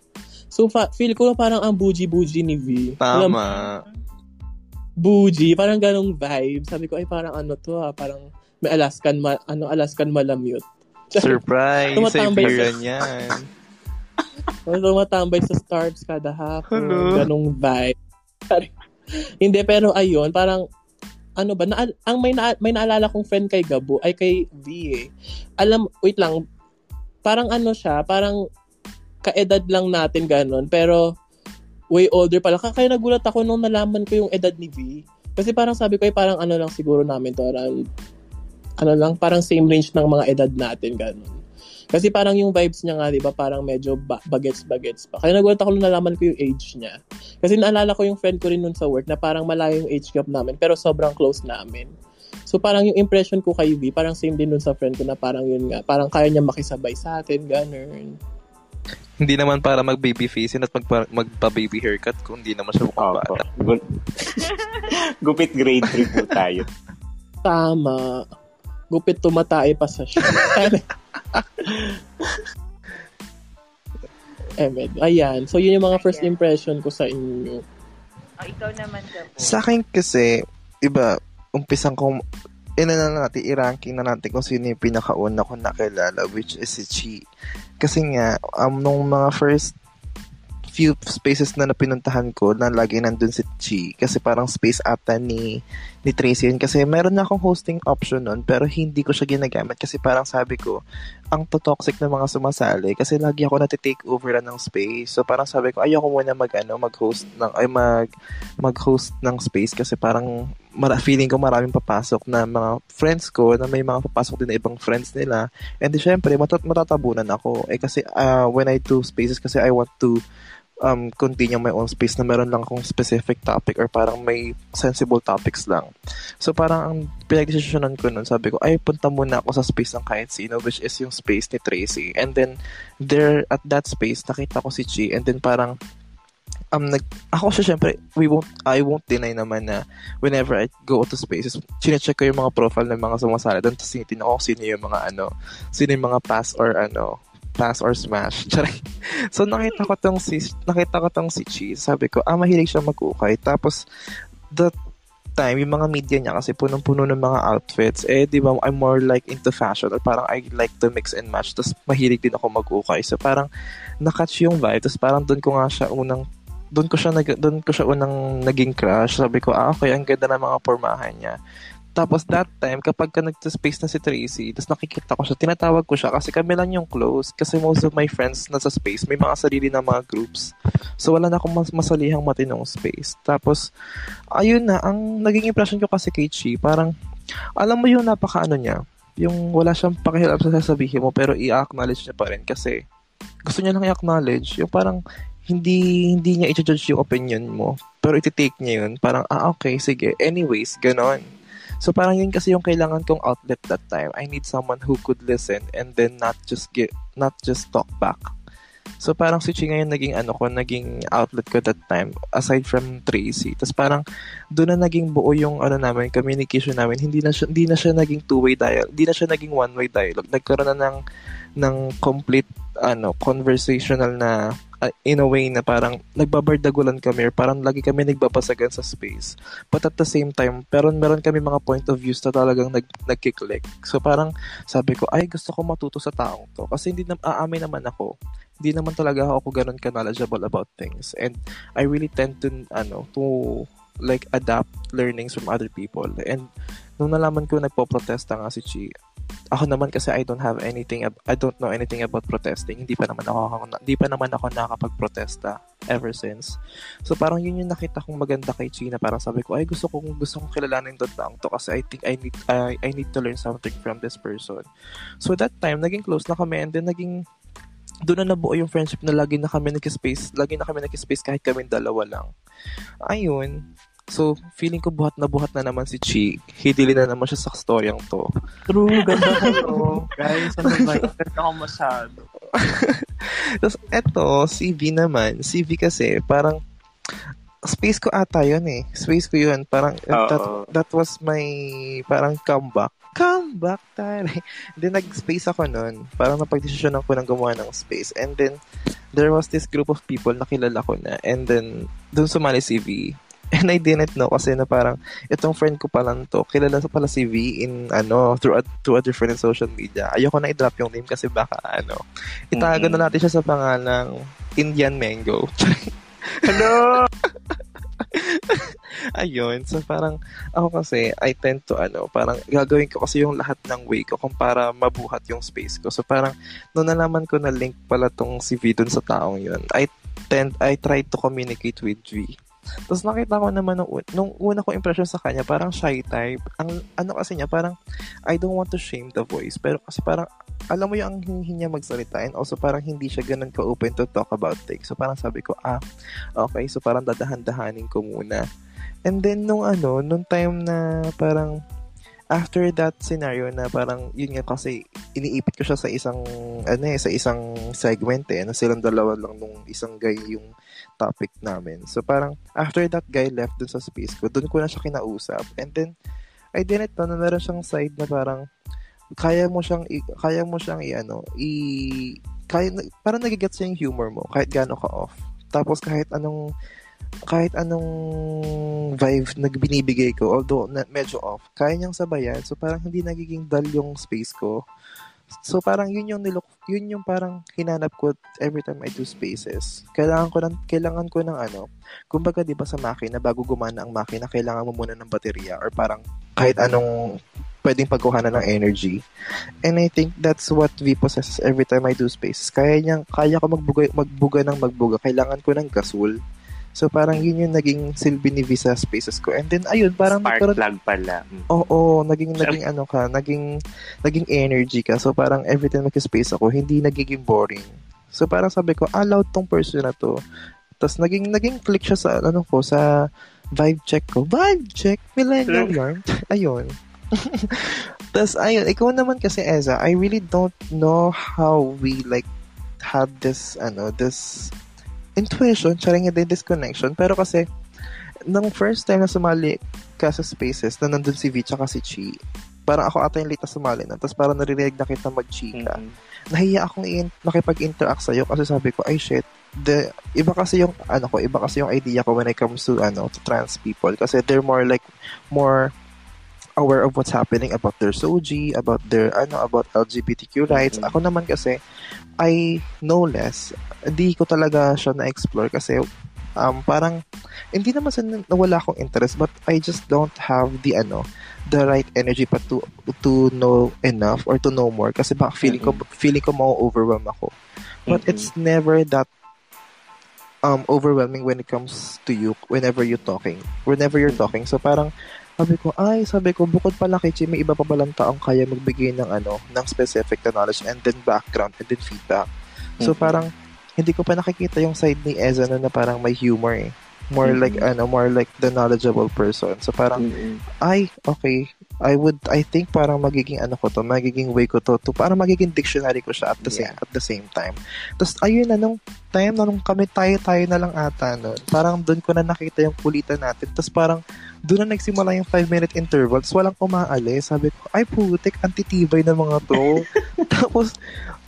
So, fa- feel ko parang ang buji-buji ni V. Alam, Tama. buji, parang ganong vibe. Sabi ko, ay parang ano to ah, parang may Alaskan, ma- ano, Alaskan malamute. Surprise! Tumatambay Siberian yan. Tumatambay sa stars kada hapon. Hello. Ganong vibe. Hindi, pero ayun, parang ano ba, na, ang may, na, may naalala kong friend kay Gabo, ay kay V eh. Alam, wait lang, parang ano siya, parang kaedad lang natin ganun, pero way older pala. Ka- Kaya nagulat ako nung nalaman ko yung edad ni V. Kasi parang sabi ko, ay parang ano lang siguro namin to, around, ano lang, parang same range ng mga edad natin, ganun. Kasi parang yung vibes niya nga, di ba, parang medyo ba- bagets-bagets pa. Kaya nagulat ako nung nalaman ko yung age niya. Kasi naalala ko yung friend ko rin nun sa work na parang malayo yung age gap namin, pero sobrang close namin. So parang yung impression ko kay V, parang same din dun sa friend ko na parang yun nga, parang kaya niya makisabay sa atin, ganun. Hindi naman para mag-baby facing at magpa- magpa-baby haircut kung hindi naman siya mukhang bata. Gu- Gupit grade 3 po tayo. Tama. Gupit tumatae pa sa siya. eh, med- ayan. So, yun yung mga first impression ko sa inyo. Oh, ikaw naman ka po. Sa akin kasi, iba, umpisang kong, ina na natin, i-ranking na natin kung sino yung pinakauna ko nakilala, which is si Chi. Kasi nga, um, nung mga first few spaces na napinuntahan ko, na lagi nandun si Chi. Kasi parang space ata ni, ni Tracy yun. Kasi meron na akong hosting option nun, pero hindi ko siya ginagamit. Kasi parang sabi ko, ang to-toxic na mga sumasali. Kasi lagi ako natitake over na ng space. So parang sabi ko, ayoko muna mag, ano, mag-host ng, ay mag, mag-host ng space kasi parang mara, feeling ko maraming papasok na mga friends ko na may mga papasok din na ibang friends nila. And syempre, matat matatabunan ako. Eh kasi uh, when I do spaces kasi I want to um, continue my own space na meron lang akong specific topic or parang may sensible topics lang. So parang ang pinag-desisyonan ko nun, sabi ko, ay punta muna ako sa space ng kahit sino which is yung space ni Tracy. And then there at that space nakita ko si Chi and then parang um nag ako siya syempre we won't I won't deny naman na whenever I go to spaces chine-check ko yung mga profile ng mga sumasali doon tapos tinitingnan ko kung sino yung mga ano sino yung mga past or ano pass or smash. So nakita ko tong si nakita ko tong si Chi. Sabi ko, ah mahilig siya mag-ukay. Tapos the time, yung mga media niya kasi punong-puno ng mga outfits. Eh, di ba, I'm more like into fashion or parang I like to mix and match. Tapos mahilig din ako mag-ukay. So parang nakatch yung vibe. Tapos parang doon ko nga siya unang doon ko siya nag doon ko siya unang naging crush. Sabi ko, ah, okay, ang ganda ng mga pormahan niya. Tapos that time, kapag ka nag-space na si Tracy, tapos nakikita ko siya, tinatawag ko siya kasi kami lang yung close. Kasi most of my friends nasa space, may mga sarili na mga groups. So wala na akong mas masalihang matinong space. Tapos, ayun na, ang naging impression ko kasi kay Chi, parang, alam mo yung napaka-ano niya, yung wala siyang pakihilap sa sasabihin mo, pero i-acknowledge niya pa rin kasi gusto niya lang i-acknowledge. Yung parang, hindi hindi niya i-judge yung opinion mo. Pero iti-take niya yun. Parang, ah, okay, sige. Anyways, ganon. So parang yun kasi yung kailangan kong outlet that time. I need someone who could listen and then not just get not just talk back. So parang si Chi ngayon naging ano ko, naging outlet ko that time aside from Tracy. Tapos parang doon na naging buo yung ano namin, communication namin. Hindi na siya hindi na siya naging two-way dialogue. Hindi na siya naging one-way dialogue. Nagkaroon na ng ng complete ano conversational na uh, in a way na parang nagbabardagulan kami or parang lagi kami nagbabasagan sa space. But at the same time, pero meron kami mga point of views na talagang nag, nagkiklik. So parang sabi ko, ay gusto ko matuto sa taong to. Kasi hindi na, aamin naman ako. Hindi naman talaga ako ganun ka-knowledgeable about things. And I really tend to, ano, to like adapt learnings from other people. And nung nalaman ko nagpo-protesta nga si Chi, ako naman kasi I don't have anything I don't know anything about protesting. Hindi pa naman ako hindi pa naman ako nakakapag-protesta ever since. So parang yun yung nakita kong maganda kay China. Parang sabi ko ay gusto kong gusto kong kilalanin to taong to kasi I think I need I, I need to learn something from this person. So that time naging close na kami and then naging doon na nabuo yung friendship na lagi na kami nag-space, lagi na kami nag-space kahit kami dalawa lang. Ayun, So, feeling ko buhat na buhat na naman si Chi. Hidili na naman siya sa storyang to. True, ganda ko to. Guys, ano ba? Ganda ko masyado. Tapos, eto, si V naman. Si V kasi, parang, space ko ata yun eh. Space ko yun. Parang, that, that was my, parang comeback. Comeback tayo. then, nag-space ako nun. Parang napag-desisyon ako ng gumawa ng space. And then, there was this group of people na kilala ko na. And then, dun sumali si V And I didn't know kasi na parang itong friend ko pala to, kilala sa pala si V in ano, through a, through a different social media. Ayoko na i-drop yung name kasi baka ano, itago mm-hmm. na natin siya sa pangalang Indian Mango. Hello! Ayun, so parang ako kasi I tend to ano, parang gagawin ko kasi yung lahat ng way ko kung para mabuhat yung space ko. So parang nung nalaman ko na link pala tong si V dun sa taong yun, I tend I try to communicate with V tapos nakita ko naman nung, nung una ko impression sa kanya, parang shy type. Ang ano kasi niya, parang I don't want to shame the voice. Pero kasi parang alam mo yung ang hindi niya magsalita and also parang hindi siya ganun ka-open to talk about things. So parang sabi ko, ah, okay. So parang dadahan-dahanin ko muna. And then nung ano, nung time na parang after that scenario na parang yun nga kasi iniipit ko siya sa isang ano eh, sa isang segment eh na silang dalawa lang nung isang guy yung topic namin. So parang after that guy left dun sa space ko, dun ko na siya kinausap. And then I didn't know na meron siyang side na parang kaya mo siyang i, kaya mo siyang i ano, i kaya parang nagigets yung humor mo kahit gaano ka off. Tapos kahit anong kahit anong vibe na binibigay ko, although na, medyo off, kaya niyang sabayan. So, parang hindi nagiging dull yung space ko. So, parang yun yung nilok, yun yung parang hinanap ko every time I do spaces. Kailangan ko ng, kailangan ko ng ano, kumbaga di ba sa makina, bago gumana ang makina, kailangan mo muna ng baterya or parang kahit anong pwedeng pagkuhanan ng energy. And I think that's what V possesses every time I do spaces. Kaya niyang, kaya ko magbuga, magbuga ng magbuga. Kailangan ko ng gasol So, parang yun yung naging silbi ni Visa Spaces ko. And then, ayun, parang Spark nagkaroon... plug pala. Oo, oh, oh, naging, naging ano ka, naging, naging energy ka. So, parang every time mag-space ako, hindi nagiging boring. So, parang sabi ko, ah, loud tong person na to. Tapos, naging, naging click siya sa, ano ko, sa vibe check ko. Vibe check? Millennial yarn? ayun. Tapos, ayun, ikaw naman kasi, Eza, I really don't know how we, like, have this, ano, this intuition, charing hindi disconnection. Pero kasi, nung first time na sumali ka sa spaces, na nandun si V tsaka si Chi, parang ako ata yung late na sumali na. Tapos parang naririnig na kita magchika. Mm-mm. Nahiya akong i- makipag-interact sa'yo kasi sabi ko, ay shit, the, iba kasi yung, ano ko, iba kasi yung idea ko when it comes to, ano, to trans people. Kasi they're more like, more aware of what's happening about their SOGI, about their, ano, about LGBTQ rights. Mhm. Ako naman kasi, I know less. Hindi ko talaga siya na-explore kasi, um, parang, hindi naman sa nawala akong interest, but I just don't have the, ano, the right energy pa to to know enough or to know more kasi baka feeling ko feeling ko ma-overwhelm ako but Mm-mm. it's never that um overwhelming when it comes to you whenever you're talking whenever you're talking. So parang sabi ko ay sabi ko bukod pala kay Chi, may iba pa palang taong kaya magbigay ng ano ng specific na knowledge and then background and then feedback. So Mhm. parang hindi ko pa nakikita yung side ni Eza na, na parang may humor eh more Mhm. like ano more like the knowledgeable person so parang Mm-mm. ay, okay. I would, I think parang magiging ano ko to, magiging way ko to, to parang magiging dictionary ko siya at the same, Yeah. at the same time. Tapos, ayun na, nung time na nung kami tayo-tayo na lang ata nun, parang doon ko na nakita yung kulitan natin. Tapos parang, doon na nagsimula yung 5-minute interval. Tapos walang umaalis. Sabi ko, ay putik, antitibay ng mga to. Tapos,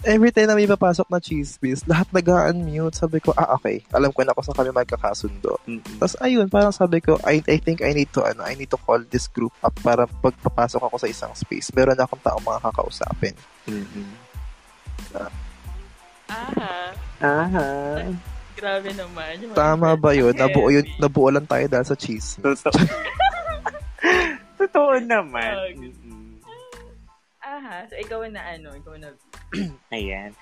every time na may papasok na cheese whiz, lahat nag-unmute. Sabi ko, ah, okay. Alam ko na kung saan kami magkakasundo. Mm-mm. Tapos ayun, parang sabi ko, I, I think I need to ano, I need to call this group up para pagpapasok ako sa isang space. Meron na akong taong mga kakausapin. Mm-mm. Ah, Aha. grabe naman. Tama ba yun? Nabuo, yun, nabuo lang tayo dahil sa cheese. Totoo. Totoo naman. Ah. Aha, so ikaw na ano, ikaw na. Ayan.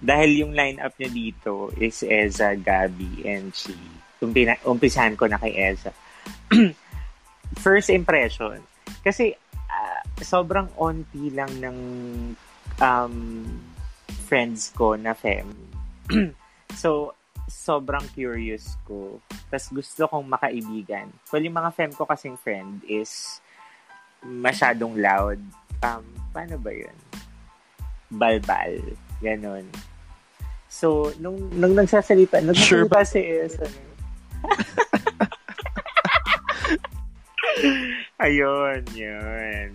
Dahil yung lineup niya dito is Eza, Gabi, and Chi. Umpina, umpisahan ko na kay Eza. First impression. Kasi ah, sobrang onti lang ng um, friends ko na fem. so, sobrang curious ko. Tapos gusto kong makaibigan. Well, yung mga fem ko kasing friend is masyadong loud. Um, paano ba yun? Balbal. Ganon. So, nung, nung nagsasalita, Sure nagsasalita si Esa. Ayun, yun.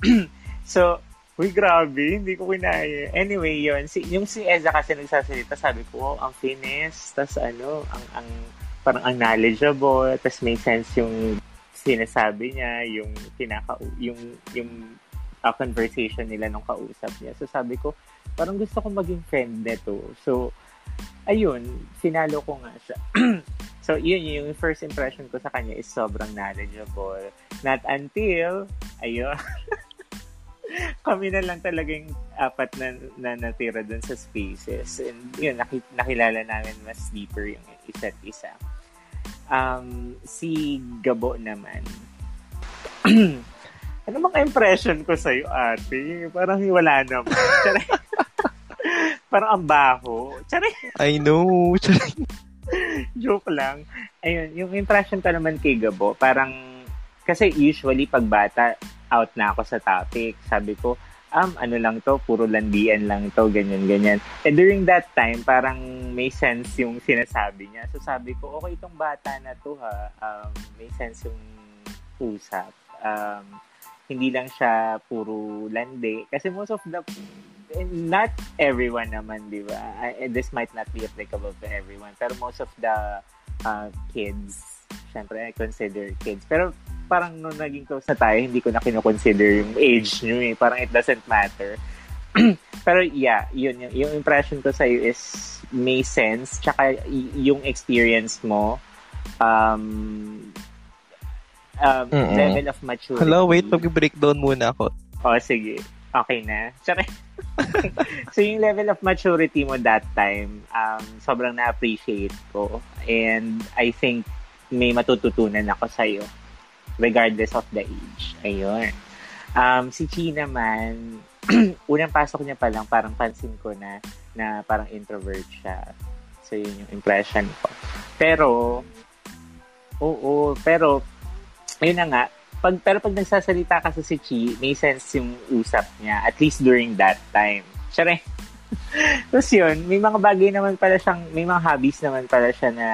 So, uy, grabe, hindi ko kinaya. Anyway, yun. Si, yung si Eza kasi nagsasalita, sabi ko, oh, ang finesse, tas ano, ang, ang, parang ang knowledgeable, tas may sense yung sinasabi niya, yung kinaka, yung, yung uh, conversation nila nung kausap niya. So, sabi ko, parang gusto ko maging friend nito. So, ayun, finalo ko nga siya. so, yun, yung first impression ko sa kanya is sobrang knowledgeable. Not until, ayun, kami na lang talagang apat na, na natira dun sa spaces. And yun, naki, nakilala namin mas deeper yung isa't isa. Um, si Gabo naman. ano bang impression ko sa'yo, ate? Parang wala naman. Parang ang baho. Tsare. I know. Joke lang. Ayun, yung impression ko naman kay Gabo, parang, kasi usually pag bata, out na ako sa topic. Sabi ko, um, ano lang to, puro landian lang to, ganyan, ganyan. And during that time, parang may sense yung sinasabi niya. So sabi ko, okay, itong bata na to ha, um, may sense yung usap. Um, hindi lang siya puro landi. Kasi most of the, not everyone naman, di ba? This might not be applicable to everyone. Pero most of the uh, kids, syempre, I consider kids. Pero parang nung naging close na tayo, hindi ko na kinoconsider yung age nyo eh. Parang it doesn't matter. Pero yeah, yun, yung, yung impression ko sa'yo is may sense. Tsaka y- yung experience mo, um, um, Mm-mm. level of maturity. Hello, wait. Mag-breakdown muna ako. Oh, sige. Okay na. Tsaka, so yung level of maturity mo that time, um, sobrang na-appreciate ko. And I think may matututunan ako sa'yo regardless of the age. Ayun. Um, si Chi naman, unang pasok niya pa lang, parang pansin ko na, na parang introvert siya. So, yun yung impression ko. Pero, oo, pero, ayun na nga, pag, pero pag nagsasalita kasi si Chi, may sense yung usap niya, at least during that time. Siyempre, Tapos yun, may mga bagay naman pala siyang, may mga hobbies naman pala siya na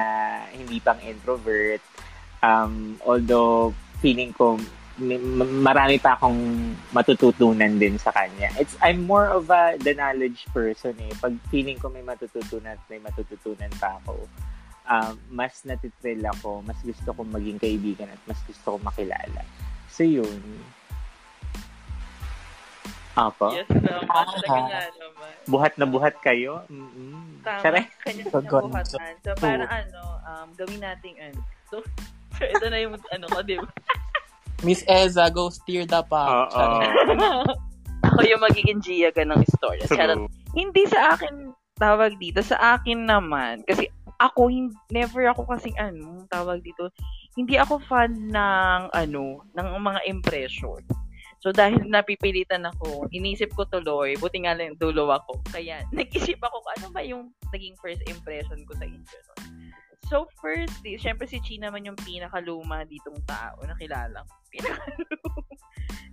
hindi pang introvert. Um, although, feeling ko, marami pa akong matututunan din sa kanya. It's I'm more of a the knowledge person eh. Pag feeling ko may matututunan at may matututunan pa ako, um, mas natitrill ako, mas gusto kong maging kaibigan at mas gusto kong makilala. So yun. Apo? Yes naman. Talaga nga naman. Buhat na buhat kayo? Mm-hmm. Tama. Siyempre. Kanya sa buhatan. So, parang ano, um, gawin nating ano. So, so ito na yung ano ko, di ba? Miss Eza, go steer the pot. Oo. Ako yung magiging Gia ng. Charot. True. Hindi sa akin tawag dito. Sa akin naman, kasi ako, hin- never ako kasing ano, tawag dito, hindi ako fan ng ano, ng mga impression. So dahil napipilitan ako, inisip ko tuloy, buti nga lang dulo ako. Kaya nag-isip ako kung ano ba yung naging first impression ko sa inyo. So first, eh, syempre si Chi naman yung pinakaluma ditong tao na kilala ko. Pinakaluma.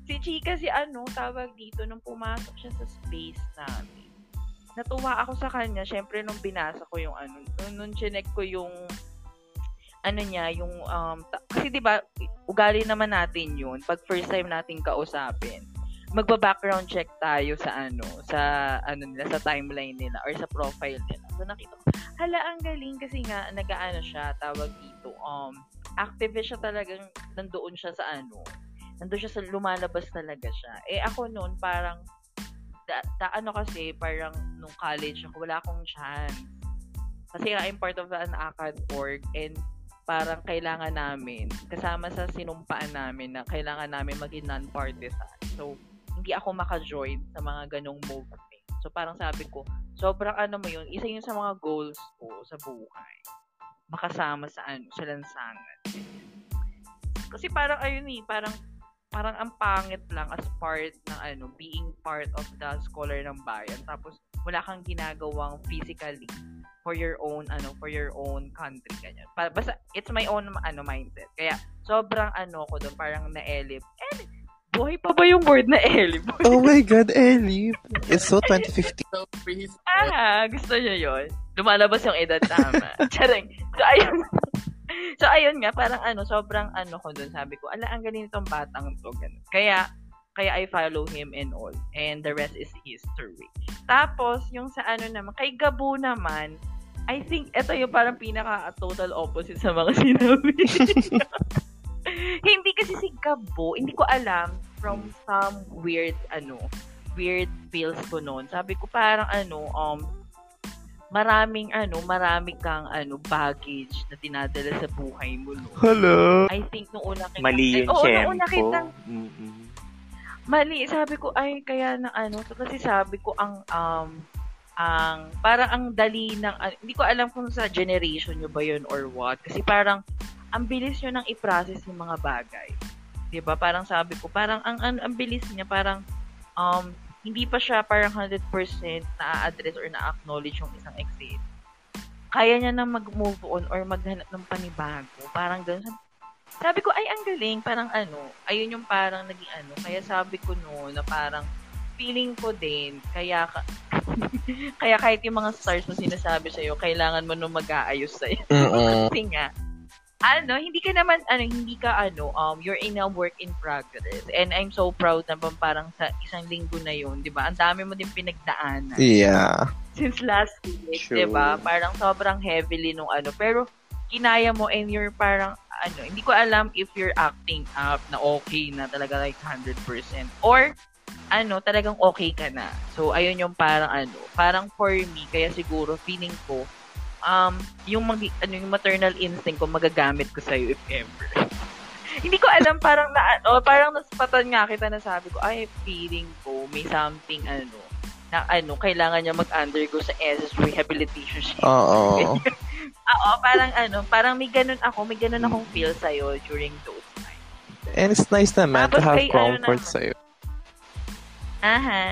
si Chi kasi ano, tawag dito nung pumasok siya sa space namin. Natuwa ako sa kanya, syempre nung binasa ko yung ano, nung, nung chinek ko yung ano niya, yung, um, ta- kasi di ba ugali naman natin yun, pag first time natin kausapin, magba-background check tayo sa ano, sa ano nila, sa timeline nila or sa profile nila. So nakita ko, hala, ang galing kasi nga, nag-ano siya, tawag dito, um, activist siya talagang, nandoon siya sa ano, nandoon siya sa, lumalabas talaga siya. Eh ako noon, parang, da, da, ano kasi, parang, nung college ako, wala akong chance. Kasi I'm part of an ACAD org, and parang kailangan namin, kasama sa sinumpaan namin na kailangan namin maging non-partisan. So, hindi ako maka-join sa mga ganong movement. So, parang sabi ko, sobrang ano mo yun, isa yun sa mga goals ko sa buhay. Makasama sa ano, sa lansangan. Kasi parang ayun eh, parang parang ang pangit lang as part ng ano, being part of the scholar ng bayan. Tapos wala kang ginagawang physically for your own ano for your own country ganyan. Pa, basta it's my own ano mindset. Kaya sobrang ano ko doon parang na-elip. Eh, buhay pa ba yung word na elip? Oh my God, Ellie. It's so 2015. So, prehistoric. ah, gusto niyo yon Lumalabas yung edad tama. Charing. So, ayun. so, ayun nga, parang ano, sobrang ano ko dun. Sabi ko, ala, ang galing nitong batang to. Ganun. Kaya, kaya I follow him and all. And the rest is history. Tapos, yung sa ano naman, kay Gabo naman, I think ito yung parang pinaka-total opposite sa mga sinabi. hindi kasi si Gabo, hindi ko alam from some weird, ano, weird feels ko noon. Sabi ko parang ano, um, maraming ano, marami kang ano, baggage na dinadala sa buhay mo. No? Hello. I think nung una kita, Mali eh, yung oo, nung una kita, Mm-mm. mali. Sabi ko, ay, kaya na ano, so kasi sabi ko, ang, um, ang, parang ang dali ng, ah, hindi ko alam kung sa generation nyo ba yun or what. Kasi parang, ang bilis nyo nang i-process yung mga bagay. 'Di ba Parang sabi ko, parang, ang, ang, ang bilis niya, parang, um, hindi pa siya parang 100% na-address or na-acknowledge yung isang exit. Kaya niya na mag-move on or maghanap ng panibago. Parang ganun. Sabi ko, ay, ang galing. Parang ano, ayun yung parang naging ano. Kaya sabi ko no, na parang feeling ko din, kaya ka, kaya kahit yung mga stars na sinasabi sa'yo, kailangan mo nung mag-aayos sa'yo. Mm-mm. Kasi nga, ano, hindi ka naman, ano, hindi ka, ano, um, you're in a work in progress. And I'm so proud na bang parang sa isang linggo na yun, di ba? Ang dami mo din pinagdaanan Yeah. since last week. 'di ba? Parang sobrang heavily nung ano, pero kinaya mo and you're parang ano, hindi ko alam if you're acting up na okay na talaga like 100% or ano, talagang okay ka na. So ayun yung parang ano, parang for me kaya siguro feeling ko um yung mag, ano yung maternal instinct ko magagamit ko sa if ever. hindi ko alam parang na oh, parang naspatan nga kita na sabi ko ay feeling ko may something ano na ano, kailangan niya mag-undergo sa SS rehabilitation. Oo. Oo, parang ano, parang may ganun ako, may ganun akong feel sa'yo during those times. And it's nice naman to Tapos have kay ano comfort naman. sa'yo. Aha.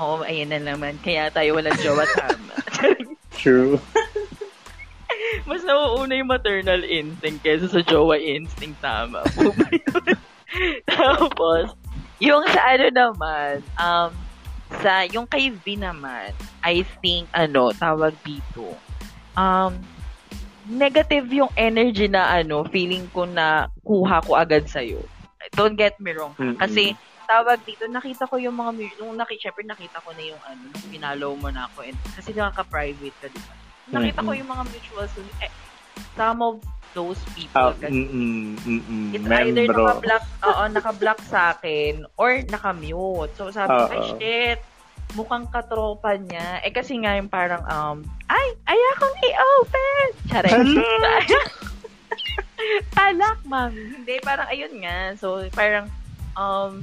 Oo, ayan na naman. Kaya tayo walang jowa tama. True. Mas nauuna yung maternal instinct kaysa sa jowa instinct tama. Tapos, yung sa ano naman, um, sa, yung kay V naman, I think, ano, tawag dito, um, negative yung energy na ano, feeling ko na kuha ko agad sa'yo. don't get me wrong. ha? Kasi, tawag dito, nakita ko yung mga, mu- nung nakita, syempre nakita ko na yung ano, pinalaw mo na ako. And, kasi nakaka-private ka, di ba? Nakita ko Mm-mm. yung mga mutuals, dun, eh, some of those people, Ah, kasi, mm-mm, mm-mm. It's either Membro. naka-block, oo, naka-block sa akin or naka-mute. So sabi ko, ay shit, mukhang katropa niya. Eh kasi nga yung parang, um, ay, ay akong i-open! Charay. Talak, mami. Hindi, parang ayun nga. So, parang, um,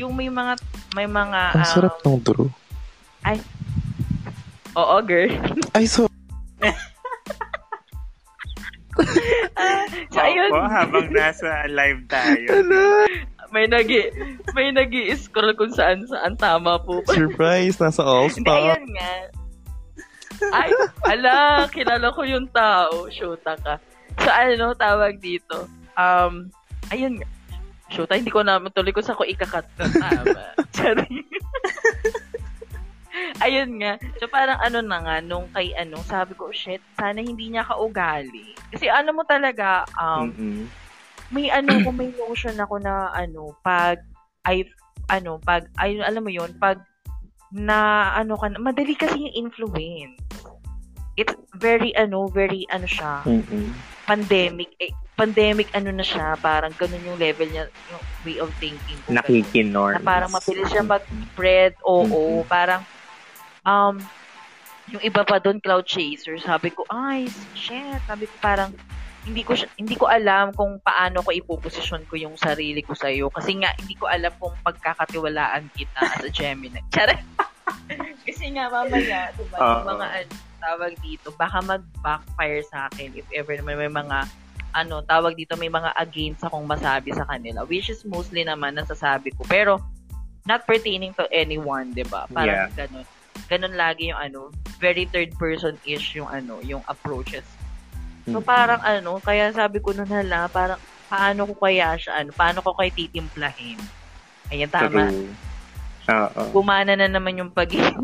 yung may mga, may mga, Ang um, sarap ng draw. oo, girl. Ay, so, So, ayun. Opo, habang nasa live tayo. May nagi, may nagi scroll kung saan saan tama po. surprise, nasa All Hindi, Star. ayun nga. Ay, ala, kilala ko yung tao. Shota ka. So, ano, tawag dito. Um, ayun nga. Shota, hindi ko na, tuloy ko sa ko ikakat na tama. Sorry. ayun nga. So, parang ano na nga, nung kay ano, sabi ko, shit, sana hindi niya kaugali. Kasi ano mo talaga, um, Mm-mm. may ano ko, may notion ako na ano, pag ay ano, pag ay alam mo 'yon, pag na ano ka, madali kasi yung influence. It's very ano, very ano siya, Mm-mm. pandemic eh, pandemic ano na siya, parang ganun yung level niya, yung way of thinking. Nakikinorm. Na parang mabilis siya mag-spread, oo, Mhm. parang um yung iba pa doon cloud chaser, sabi ko, ay, shit, sabi ko parang hindi ko siya- hindi ko alam kung paano ko ipoposisyon ko yung sarili ko sa iyo kasi nga hindi ko alam kung pagkakatiwalaan kita as a Gemini. Charot. kasi nga mamaya, diba, yung Oo. mga ano, tawag dito, baka mag-backfire sa akin if ever naman may mga ano, tawag dito, may mga against akong masabi sa kanila, which is mostly naman nasasabi ko. Pero, not pertaining to anyone, di ba? Parang ganun. Ganun lagi yung ano, very third person-ish yung ano, yung approaches. So, Mm-mm. parang ano, kaya sabi ko nun hala, parang, paano ko kaya siya, ano, paano ko kaya titimplahin? Ayan, tama. Oo. Gumana na naman yung pagiging,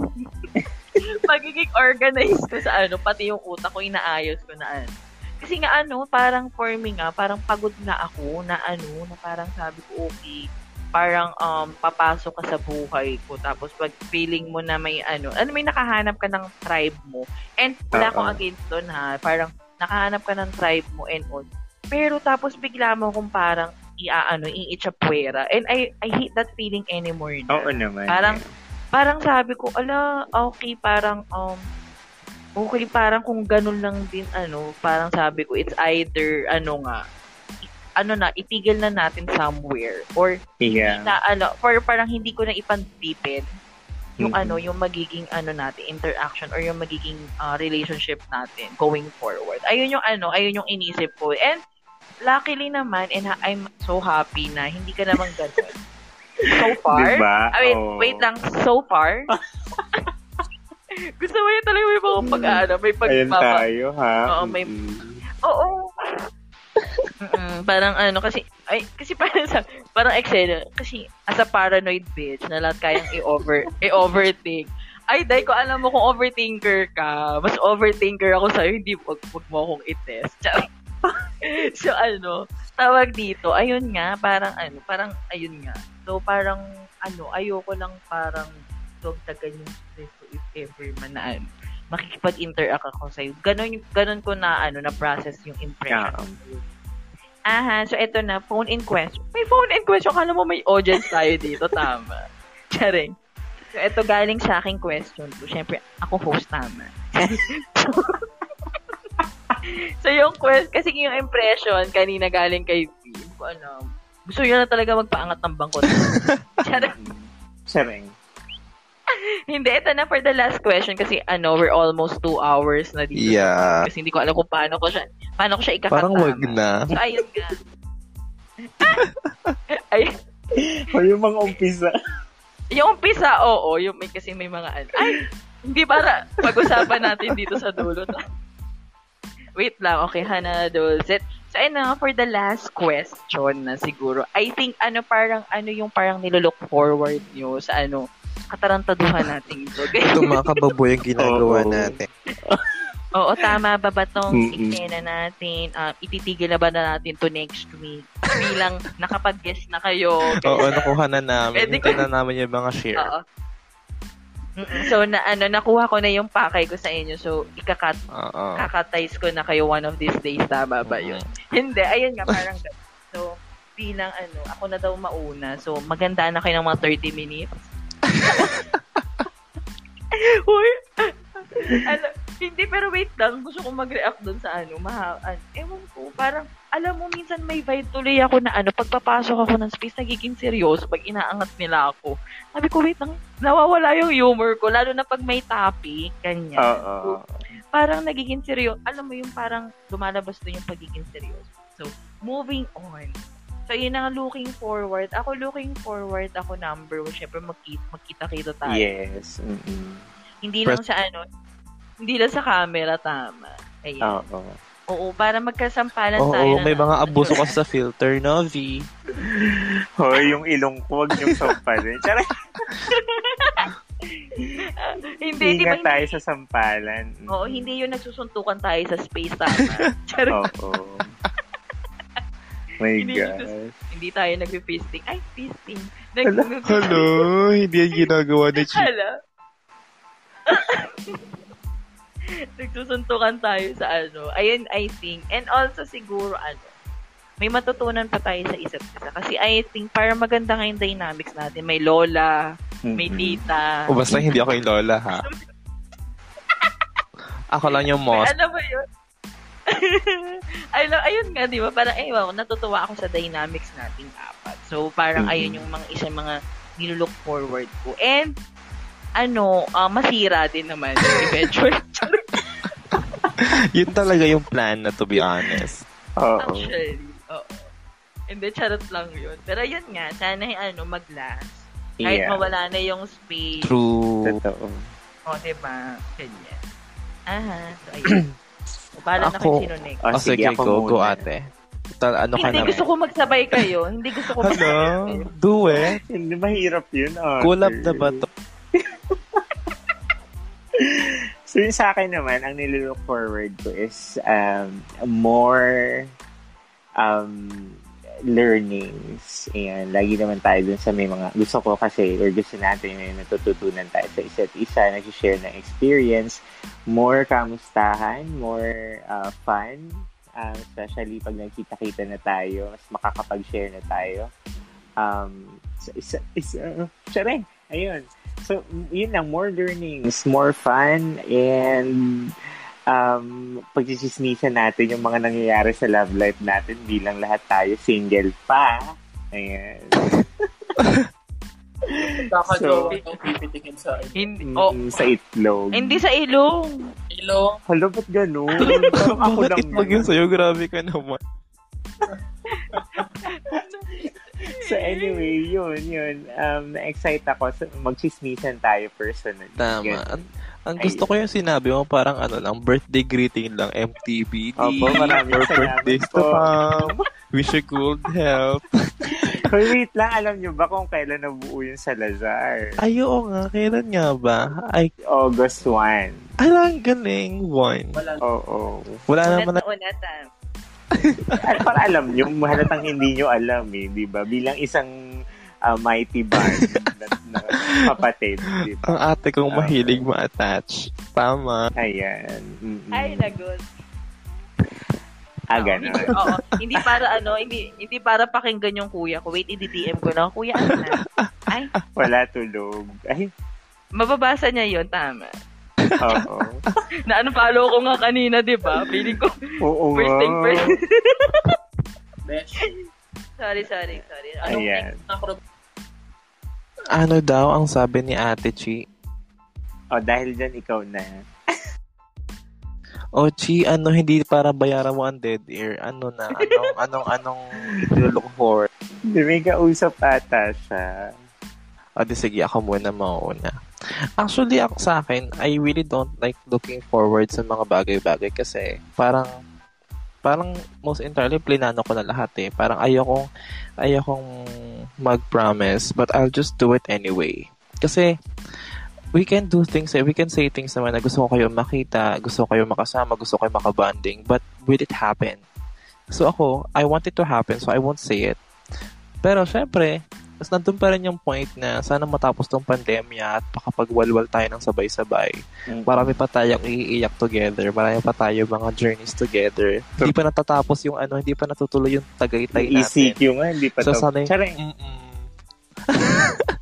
pagiging organized ko sa ano, pati yung utak ko, inaayos ko na ano. Kasi nga ano, parang for me nga, parang pagod na ako na ano, na parang sabi ko, okay, parang um, papasok ka sa buhay ko. Tapos pag feeling mo na may ano, ano may nakahanap ka ng tribe mo. And wala akong against doon ha. Parang nakahanap ka ng tribe mo and all. Pero tapos bigla mo kung parang iaano, iichapuera. And I I hate that feeling anymore na. Oo naman. Parang, parang sabi ko, ala, okay, parang, um, okay, parang kung ganun lang din, ano, parang sabi ko, it's either, ano nga, ano na, itigil na natin somewhere, or, yeah. na, ano, for parang hindi ko na ipandipin yung Mm-mm. ano, yung magiging, ano natin, interaction, or yung magiging uh, relationship natin going forward. Ayun yung, ano, ayun yung inisip ko. And, luckily naman, and I'm so happy na hindi ka naman ganun. So far, Diba? I mean, Oo. wait lang, so far. Gusto mo yun talaga may mga pag ano, may Ayan pagpapa. tayo, ha? Oo, may-. Oo. Mm-mm, parang ano, kasi, ay, kasi parang sa, parang Excel, kasi as a paranoid bitch, na lahat kayang i-over, i-overthink. Ay, dahil ko alam mo kung overthinker ka, mas overthinker ako sa'yo, hindi, wag, wag mo akong i-test. So, ano, tawag dito, ayun nga, parang ano, parang, ayun nga. So, parang, ano, ayoko lang parang dagdagan yung stress ko if ever man na, ano, makikipag-interact ako sa'yo. Ganon, ganon ko na, ano, na process yung impression. Oo. Aha, so eto na, phone in question. May phone in question, kala mo may audience tayo dito, tama. Charing. So eto galing sa aking question ko. Siyempre, ako host, tama. so yung quest, kasi yung impression kanina galing kay ko alam. Gusto niya na talaga magpaangat ng bangko. Sareng. Hindi, ito na for the last question kasi ano, we're almost two hours na dito. Yeah. Kasi hindi ko alam kung paano ko siya, paano ko siya ikakatama. Parang wag na. So, ayun nga. Ay, O yung mga umpisa. yung umpisa, oo, yung may kasi may mga ano. Ay, hindi para pag-usapan natin dito sa dulo. Wait lang, okay, Hana Dulcet. So, ayun na, for the last question na siguro, I think, ano, parang, ano yung parang nilook forward nyo sa, ano, katarantaduhan natin ito. Ito mga kababoy ang ginagawa Oo. natin. Oo, tama ba ba tong eksena natin? Ah, ititigil na ba na natin to next week? Bilang nakapag-guess na kayo. Oo, nakuha na namin. Pwede ko- na namin yung mga share. Oo. So, na, ano, nakuha ko na yung pakay ko sa inyo. So, ikakat, Oo. kakatize ko na kayo one of these days. Tama ba yun? Hindi. Ayun nga, parang. So, bilang ano, ako na daw mauna. So, maganda na kayo ng mga 30 minutes. Uy! ano, hindi, pero wait lang. Gusto ko mag-react dun sa ano. Maha, ano, ewan ko, parang, alam mo, minsan may vibe tuloy ako na ano, pagpapasok ako ng space, nagiging seryoso pag inaangat nila ako. Sabi ko, wait lang, nawawala yung humor ko, lalo na pag may topic, ganyan. Oo. Parang nagiging seryoso. Alam mo yung parang lumalabas doon yung pagiging seryoso. So, moving on. So, yun ang looking forward. Ako looking forward, ako number one. Siyempre, magkita, magkita-kita tayo. Yes. Mm-mm. Hindi lang sa ano, hindi lang sa camera, tama. Ayan. Oo. Oo, para magkasampalan Oo, tayo. na- may mga abuso kasi sa filter, no, V? Hoy, yung ilong ko, huwag niyong sampalin. Tara, hindi, di ba? ingat tayo sa sampalan. Hindi, oo, hindi yun nagsusuntukan tayo sa space, tama. Charot. Oo. My Hindi God. hindi tayo nag-fisting. Ay, fisting. Nag- Hello, hindi yan ginagawa ni Chi. Hala. Nagsusuntukan tayo sa ano. Ayun, I think. And also, siguro, ano, may matutunan pa tayo sa isa't isa. Kasi I think, para maganda nga yung dynamics natin. May lola, may Mm-mm. tita. O basta hindi ako yung lola, ha? Ako lang yung May most. ano ba yun? ayun, ayun nga, di ba? Parang, ewan, natutuwa ako sa dynamics nating apat. So, parang Mhm. ayun yung mga isang mga nilook forward ko. And, ano, ah, masira din naman eventually. Yun talaga yung plan na, to be honest. Oo. Actually, oo. Hindi, charot lang yun. Pero yun nga, sana ano, mag-last. Kahit Yeah. mawala na yung space. True. Totoo. O, diba? Ganyan. Aha, so ayun. O, Bahala na Ako- kayo sino next. Oh, sige, ako go, go muna. ate. Tal, ano ka Hindi gusto ko magsabay kayo. Hindi gusto ko magsabay Hello? kayo. Do it. Hindi mahirap yun, Arthur. Kulab na ba to? So yung sa akin naman, ang nililook forward ko is um, more um, learnings. And lagi naman tayo dun sa may mga, gusto ko kasi, or gusto natin may natututunan tayo sa isa't isa, nag-share ng experience, more kamustahan, more uh, fun, um, especially pag nagkita-kita na tayo, mas makakapag-share na tayo. Um, sa isa, isa, syare, ayun. So, yun lang, more learnings, more fun, and um, pagchichismisan natin yung mga nangyayari sa love life natin bilang lahat tayo single pa. Ayan. So- sa Hindi, Mm, oh, sa itlog. hindi sa ilong. ilo. Hala, ba't ganun? Ako Bakit lang itlog yun sa'yo? Grabe ka naman. So anyway, yun, yun. Um, na-excite ako. So, magchismisan tayo personally. Tama. Yun. Ang, ang gusto ko yung sinabi mo, parang ano lang, birthday greeting lang, MTBD. Opo, maraming salamat birthdays to come. Wish you good health. Hoy, wait lang. Alam nyo ba kung kailan nabuo yung Salazar? Ay, oo nga. Kailan nga ba? Ay, August 1. alang galing. One. Wala. Oo. Wala Ulat naman na na, ulat, ah. At para alam nyo, halatang hindi nyo alam eh, di ba? Bilang isang uh, mighty band na, na kapatid, di ba? ang ate kong Ah. mahilig ma-attach. Tama. Ayan. Mm-mm. Ay, lagot. Ah, Oo, ganun. hindi- Oo, hindi para ano, hindi hindi para pakinggan yung kuya ko. Wait, i-DM ko lang. Kuya, ano na? Ay, Wala tulog. Ay, mababasa niya yon tama. Oo. Na ano, follow ko nga kanina, di ba? Feeling ko, Oo first nga. thing first. Besh. sorry, sorry, sorry. Ano, Ayan. Nakro- Ano daw ang sabi ni ate Chi? O, dahil dyan, ikaw na. O Chi, ano, hindi para bayaran mo ang dead ear. Ano na? Anong, anong, anong look for? Hindi, may kausap ata siya. O di sige, ako muna mauna. Actually, ako sa akin, I really don't like looking forward sa mga bagay-bagay kasi parang parang most entirely plinano ko na lahat eh. Parang ayokong ayokong mag-promise but I'll just do it anyway. Kasi we can do things, eh, we can say things naman na gusto ko kayo makita, gusto ko kayo makasama, gusto ko kayo makabanding, but will it happen? So ako, I want it to happen, so I won't say it. Pero syempre, mas nandun pa rin yung point na sana matapos tong pandemya at makapagwalwal tayo ng sabay-sabay. Mm. Marami pa tayong iiyak together, marami pa tayo mga journeys together. Hindi pa natatapos yung ano, hindi pa natutuloy yung tagaytay natin. ECQ nga, hindi pa So sana yung-.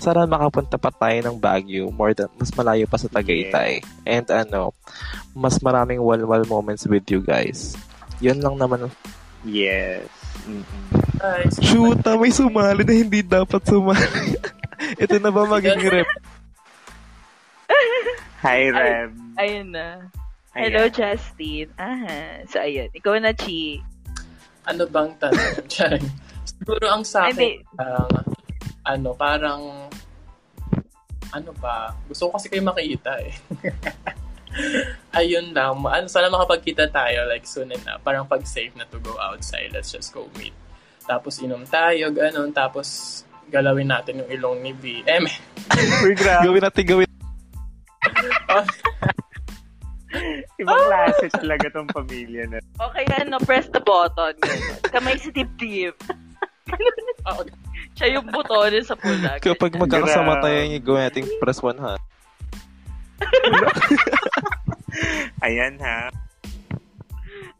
Sana makapunta pa tayo ng Baguio more than mas malayo pa sa Tagaytay. And ano, mas maraming walwal moments with you guys. Yun lang naman. Yes. Mm-mm. Shoota, may sumali na hindi dapat sumali. Ito na ba maging rep? Hi, Rem. Ayun na. Ayan. Hello, Justin. Ah, so ayun. Ikaw na, Chi. ano bang tanong? Siguro ang sa Ay, akin, ang ano, parang, ano ba, gusto ko kasi kayo makita eh. Ayun lang, ano, sana makapagkita tayo like soon enough. Parang pag safe na to go outside, let's just go meet. Tapos inom tayo, ganun. Tapos galawin natin yung ilong ni. Eh, may- Uy, grabe. Gawin natin, gawin. Ibang klase talaga tong pamilya na. Okay, ano, press the button. Kamay si dibdib. Oo, Siya yung butones sa pula. Kapag magkakasama tayo, yung gawin natin press one ha. Ayan ha.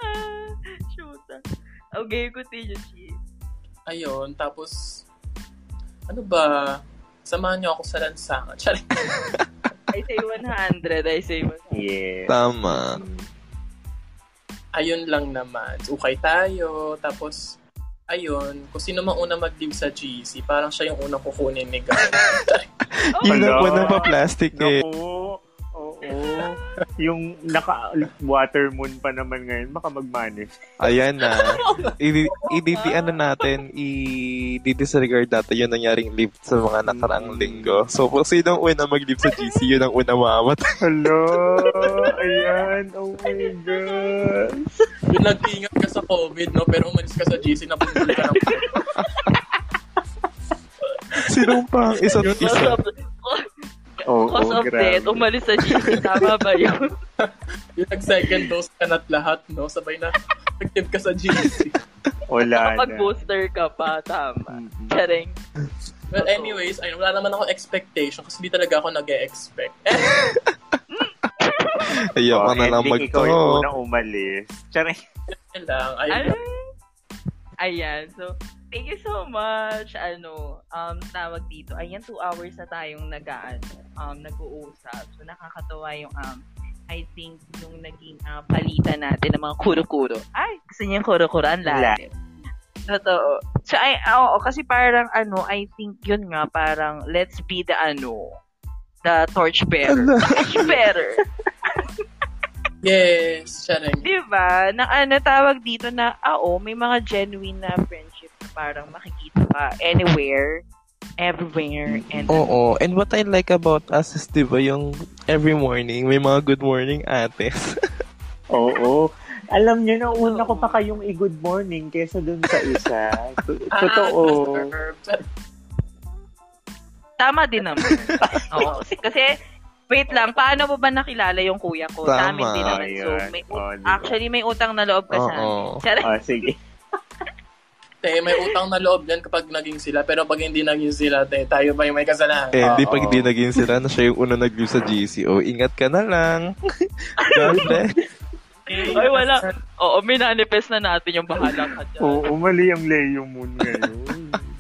Ah, shoot. Okay, continue, Chi. Ayun. Tapos, ano ba, samahan niyo ako sa lansangan. Charing. I say 100. I say 100. Yes. Tama. ayun lang naman. Ukay tayo. Tapos, ayun, kung sino mang una mag-leave sa GC, parang siya yung unang kukunin ni Gar. Yun Hello. ang unang pa-plastic eh. Naku. Oo. yung naka-water moon pa naman ngayon, baka mag-manage. Ayan na. I, i, i- ano natin, i-disregard natin yung nangyaring leave sa mga nakaraang linggo. So, kung sino ang una mag-leave sa GC, yun ang una mamatay. Hello. Ayan. Oh my God. yung nag-ingat ka sa COVID, no? Pero umalis ka sa GC, napundol ka ng Sinong pang isa't isa? Oo, cause of grabe. death, umalis sa GC. Tama ba yun? Yung nag-second dose ka na't lahat, no? Sabay na active ka sa GC. Wala na. Kapag booster ka pa, tama. Charing. Well, anyways, ayun, wala naman ako expectation kasi di talaga ako nag-e-expect. Eh, Ayoko Oh, na lang ending, Ikaw yung unang umalis. Charing. yun lang. Ayun ayan. So, thank you so much. Ano, um, tawag dito. Ayan, two hours na tayong nag um, nag-uusap. So, nakakatawa yung, um, I think, yung naging uh, palitan natin ng mga kuro-kuro. Ay, gusto niya yung kuro-kuro. Ang lalim. Totoo. So, ay, oo, kasi parang, ano, I think yun nga, parang, let's be the, ano, the torch bearer. Ala. Torch bearer. Yes, charing. Di ba? Na ano tawag dito na, ah, oo, may mga genuine na friendship parang makikita ka anywhere, everywhere, and Oo. And what I like about us is, di ba, yung every morning, may mga good morning ates. Oo. Alam niyo na, una ko pa kayong i-good morning kesa dun sa isa. To- Totoo. Ah, tama din naman. Oo. Kasi, kasi, wait lang, paano mo ba nakilala yung kuya ko? Sa amin Tama. din naman. So, may, Oh, actually, may utang na loob ka sa amin. Ah, sige. Te, may utang na loob yan kapag naging sila. Pero pag hindi naging sila, te, tayo pa yung may kasalanan. Eh, di pag di naging sila na siya yung una nag-leave sa GC. O, ingat ka na lang. God bless. Ay, wala. Oo, minanifest na natin yung bahala ka dyan. Oo, mali ang Leo Moon ngayon.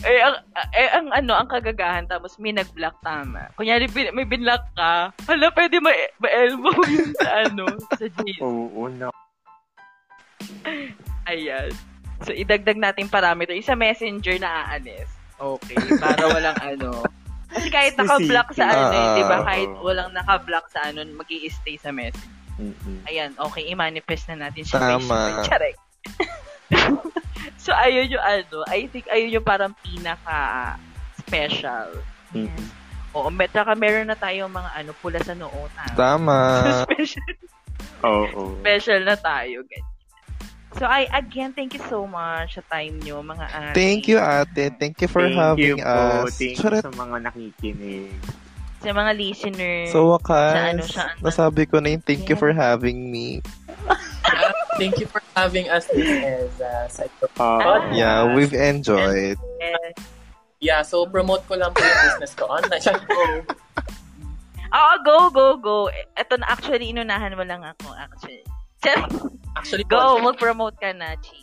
Eh, ang, eh, ang ano, ang kagagahan, tapos may nag-block tama. Kunyari, bin, may binlock ka, hala, pwede ma- ma-elbow yun sa ano, sa G's. Oo, na. Ayan. So, idagdag natin parameter. Isa messenger na aanis. Okay, para walang ano. Kasi kahit naka-block sa ano, eh, Ah, di ba? oo. Kahit walang naka-block sa ano, mag stay sa message. Mm-mm. Ayan, okay, i-manifest na natin siya. Tama. Charek. so, ayun yung ano, I think ayun yung parang pinaka-special. Mm-mm. Oo, met ka meron na tayong mga ano, pula sa noo. Tama. Tama. special, Oo. special na tayo. ganyan. So, I, again, thank you so much sa time nyo, mga ate. Thank you, ate. Thank you for Thank having you po. us. Thank you sa mga nakikinig. sa mga listeners. So, wakas, Sa ano, sa ano. nasabi ko na yung thank you for having me. Thank you for having us, Miss Eza. Sa Oh, Ah. Yeah, we've enjoyed. Yes. Yeah, so promote ko lang po yung business ko online. Oo, go, go, go. Ito na, actually, inunahan mo lang ako, actually. Actually, go, po, mag-promote ka na, Chi.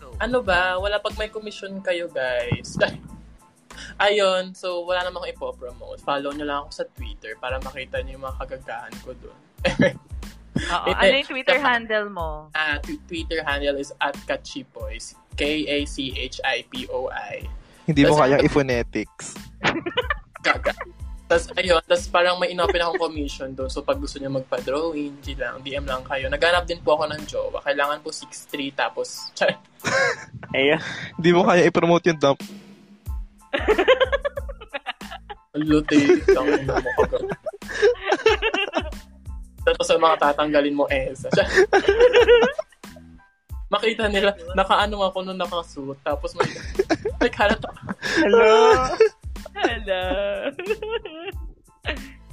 Go. ano ba, wala pag may commission kayo, guys. Ayun, so wala namang ipopromote. Follow nyo lang ako sa Twitter para makita nyo yung mga kagagahan ko doon. Oo, ano yung Twitter handle mo? Ah, t- Twitter handle is at Kachipoys. K-A-C-H-I-P-O-I. Hindi mo kayang i-phonetics. Gaga. Tapos, ayun, tapos parang may inopen akong commission doon. So, pag gusto niyo magpa-drawing, G lang, DM lang kayo. Naghanap din po ako ng jowa. Kailangan po 6'3", tapos, ayun. Hindi mo kaya i-promote yung dump. lute, lang mo ka. Tapos sa mga tatanggalin mo, eh. Char. Makita nila, nakaano ako nung nakasuot. Tapos may, may halata. Hello. Hello.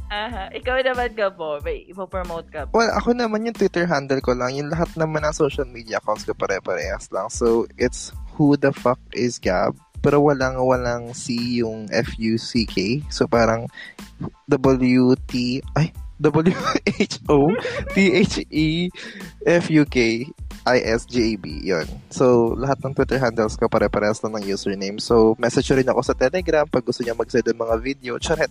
Aha. Ikaw naman, Gabo. May ipopromote ka. Well, ako naman yung Twitter handle ko lang. Yung lahat naman ng social media accounts ko pare-parehas lang. So, it's who the fuck is Gab. Pero walang, walang C yung F-U-C-K. So, parang W-T... Ay, W-H-O-T-H-E-F-U-K I-S-J-A-B. Yun. So, lahat ng Twitter handles ko pare-parehas lang ng username. So, message rin ako sa Telegram pag gusto niya mag-send ng mga video. Charet.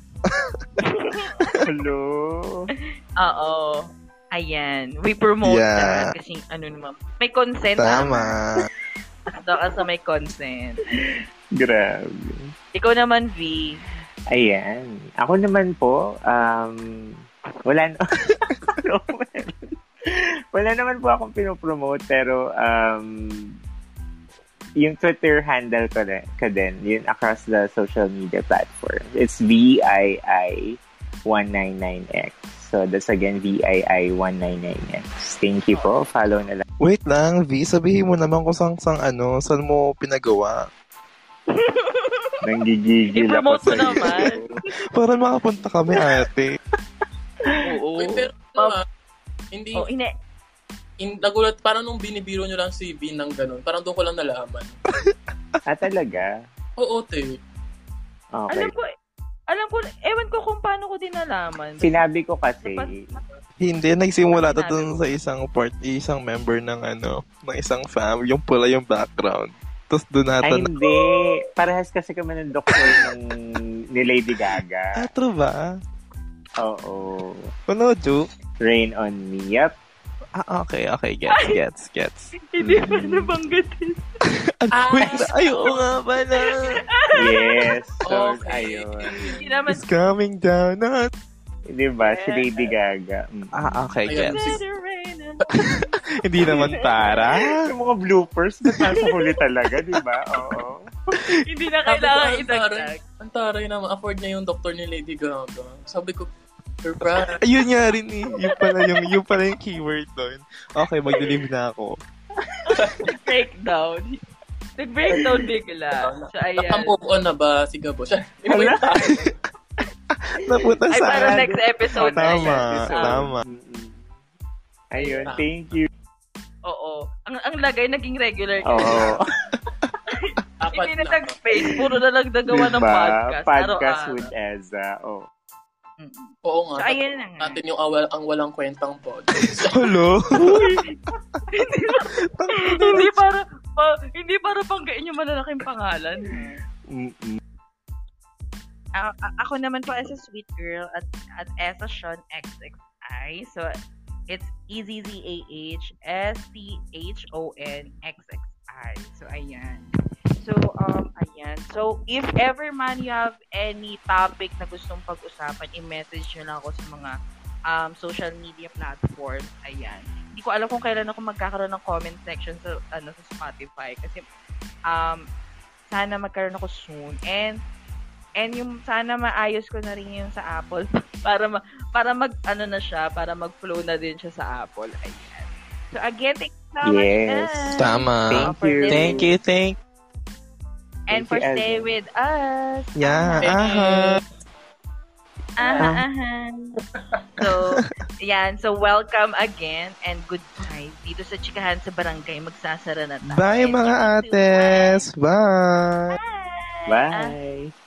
Hello. Oo. Ayan. We promote Yeah. that kasi ano naman. May consent. Tama. Doon ka sa may consent. Grabe. Ikaw naman, V. Ayan. Ako naman po, um, wala na, wala naman po akong pinopromote, pero, um, yung Twitter handle ko, na, ka din, yun across the social media platform. It's VII199X. So, that's again, VII199X. Thank you po. Follow na lang. Wait lang, V. Sabihin mo naman kung saan, saan ano, saan mo pinagawa. Nanggigigil ako I-promote mo sa'yo. naman. Para makapunta kami, ate. Uy, pero, ano, ah, hindi, Oh, ine. in, nagulat, parang nung binibiro nyo lang si B ng ganun, parang doon ko lang nalaman. Ah, talaga? Oo, te. Okay. Alam ko, alam ko, ewan ko kung paano ko din nalaman. Sinabi ko kasi, Hindi, nagsimula to dun sa isang part, isang member ng ano, ng isang fam, yung pula yung background. Tapos doon ay nata na, hindi. Parehas kasi kami ng doktor ng ni Lady ah, Gaga. true ba? Oo. Ano, joke? Rain on me. Yep. Ah, okay, okay, gets, gets, gets. Hindi pa nabanggatin. Ah, Wait, na, ay, oo nga pala. Yes. So, Okay. ayun. It's coming down. Ah, Di ba? Si Lady Gaga. Mm. Ah, okay, gets. On- Hindi naman para. Yung mga bloopers, ba't nasa huli talaga, di ba? Oo. Hindi na kailangan idagdag. ang taray naman, afford niya yung doktor ni Lady Gaga. Sabi ko, surprise. Ayun nga rin eh. Yung pala yung, yung, pala yung keyword doon. Okay, mag-deliver na ako. Breakdown. Nag-breakdown bigla. So, ayan. Nakamove on na ba si Gabo? Siya, Hala. Napunta Ay, sa para next episode. Oh, tama, na tama. Mm-mm. Ayun, thank you. Oo. Ang, ang lagay naging regular. Oo. Apat Hindi na na. nag-space. Puro na lang nagawa ng Diba? podcast. Podcast Araw-araw. with Eza. Oh. Mm-mm. Oo nga. So, ayun na nga. Natin yung awal, ang walang kwentang podcast. Hello? hindi para pa, hindi para panggain yung malalaking pangalan. Mm-mm. A- a- ako naman po as a sweet girl at at as a Sean XXI. So it's E Z Z A H S T H O N X X I. So ayan. So um ayan. So if ever man you have any topic na gustong pag-usapan, i-message nyo lang ako sa mga um, social media platforms. Ayan. Hindi ko alam kung kailan ako magkakaroon ng comment section sa ano sa Spotify kasi um sana magkaroon ako soon. And and yung sana maayos ko na rin yung sa Apple para ma, para mag ano na siya, para mag-flow na din siya sa Apple. Ayan. So again, thank you so yes. much. Tama. Thank you. Thank you, thank. And thank for you, stay with us. Yeah, aha. Aha, aha. So, yan. So, welcome again and good goodbye dito sa Chikahan sa Barangay. Magsasara na tayo. Bye, and mga ates. Bye. Bye. Bye. Bye.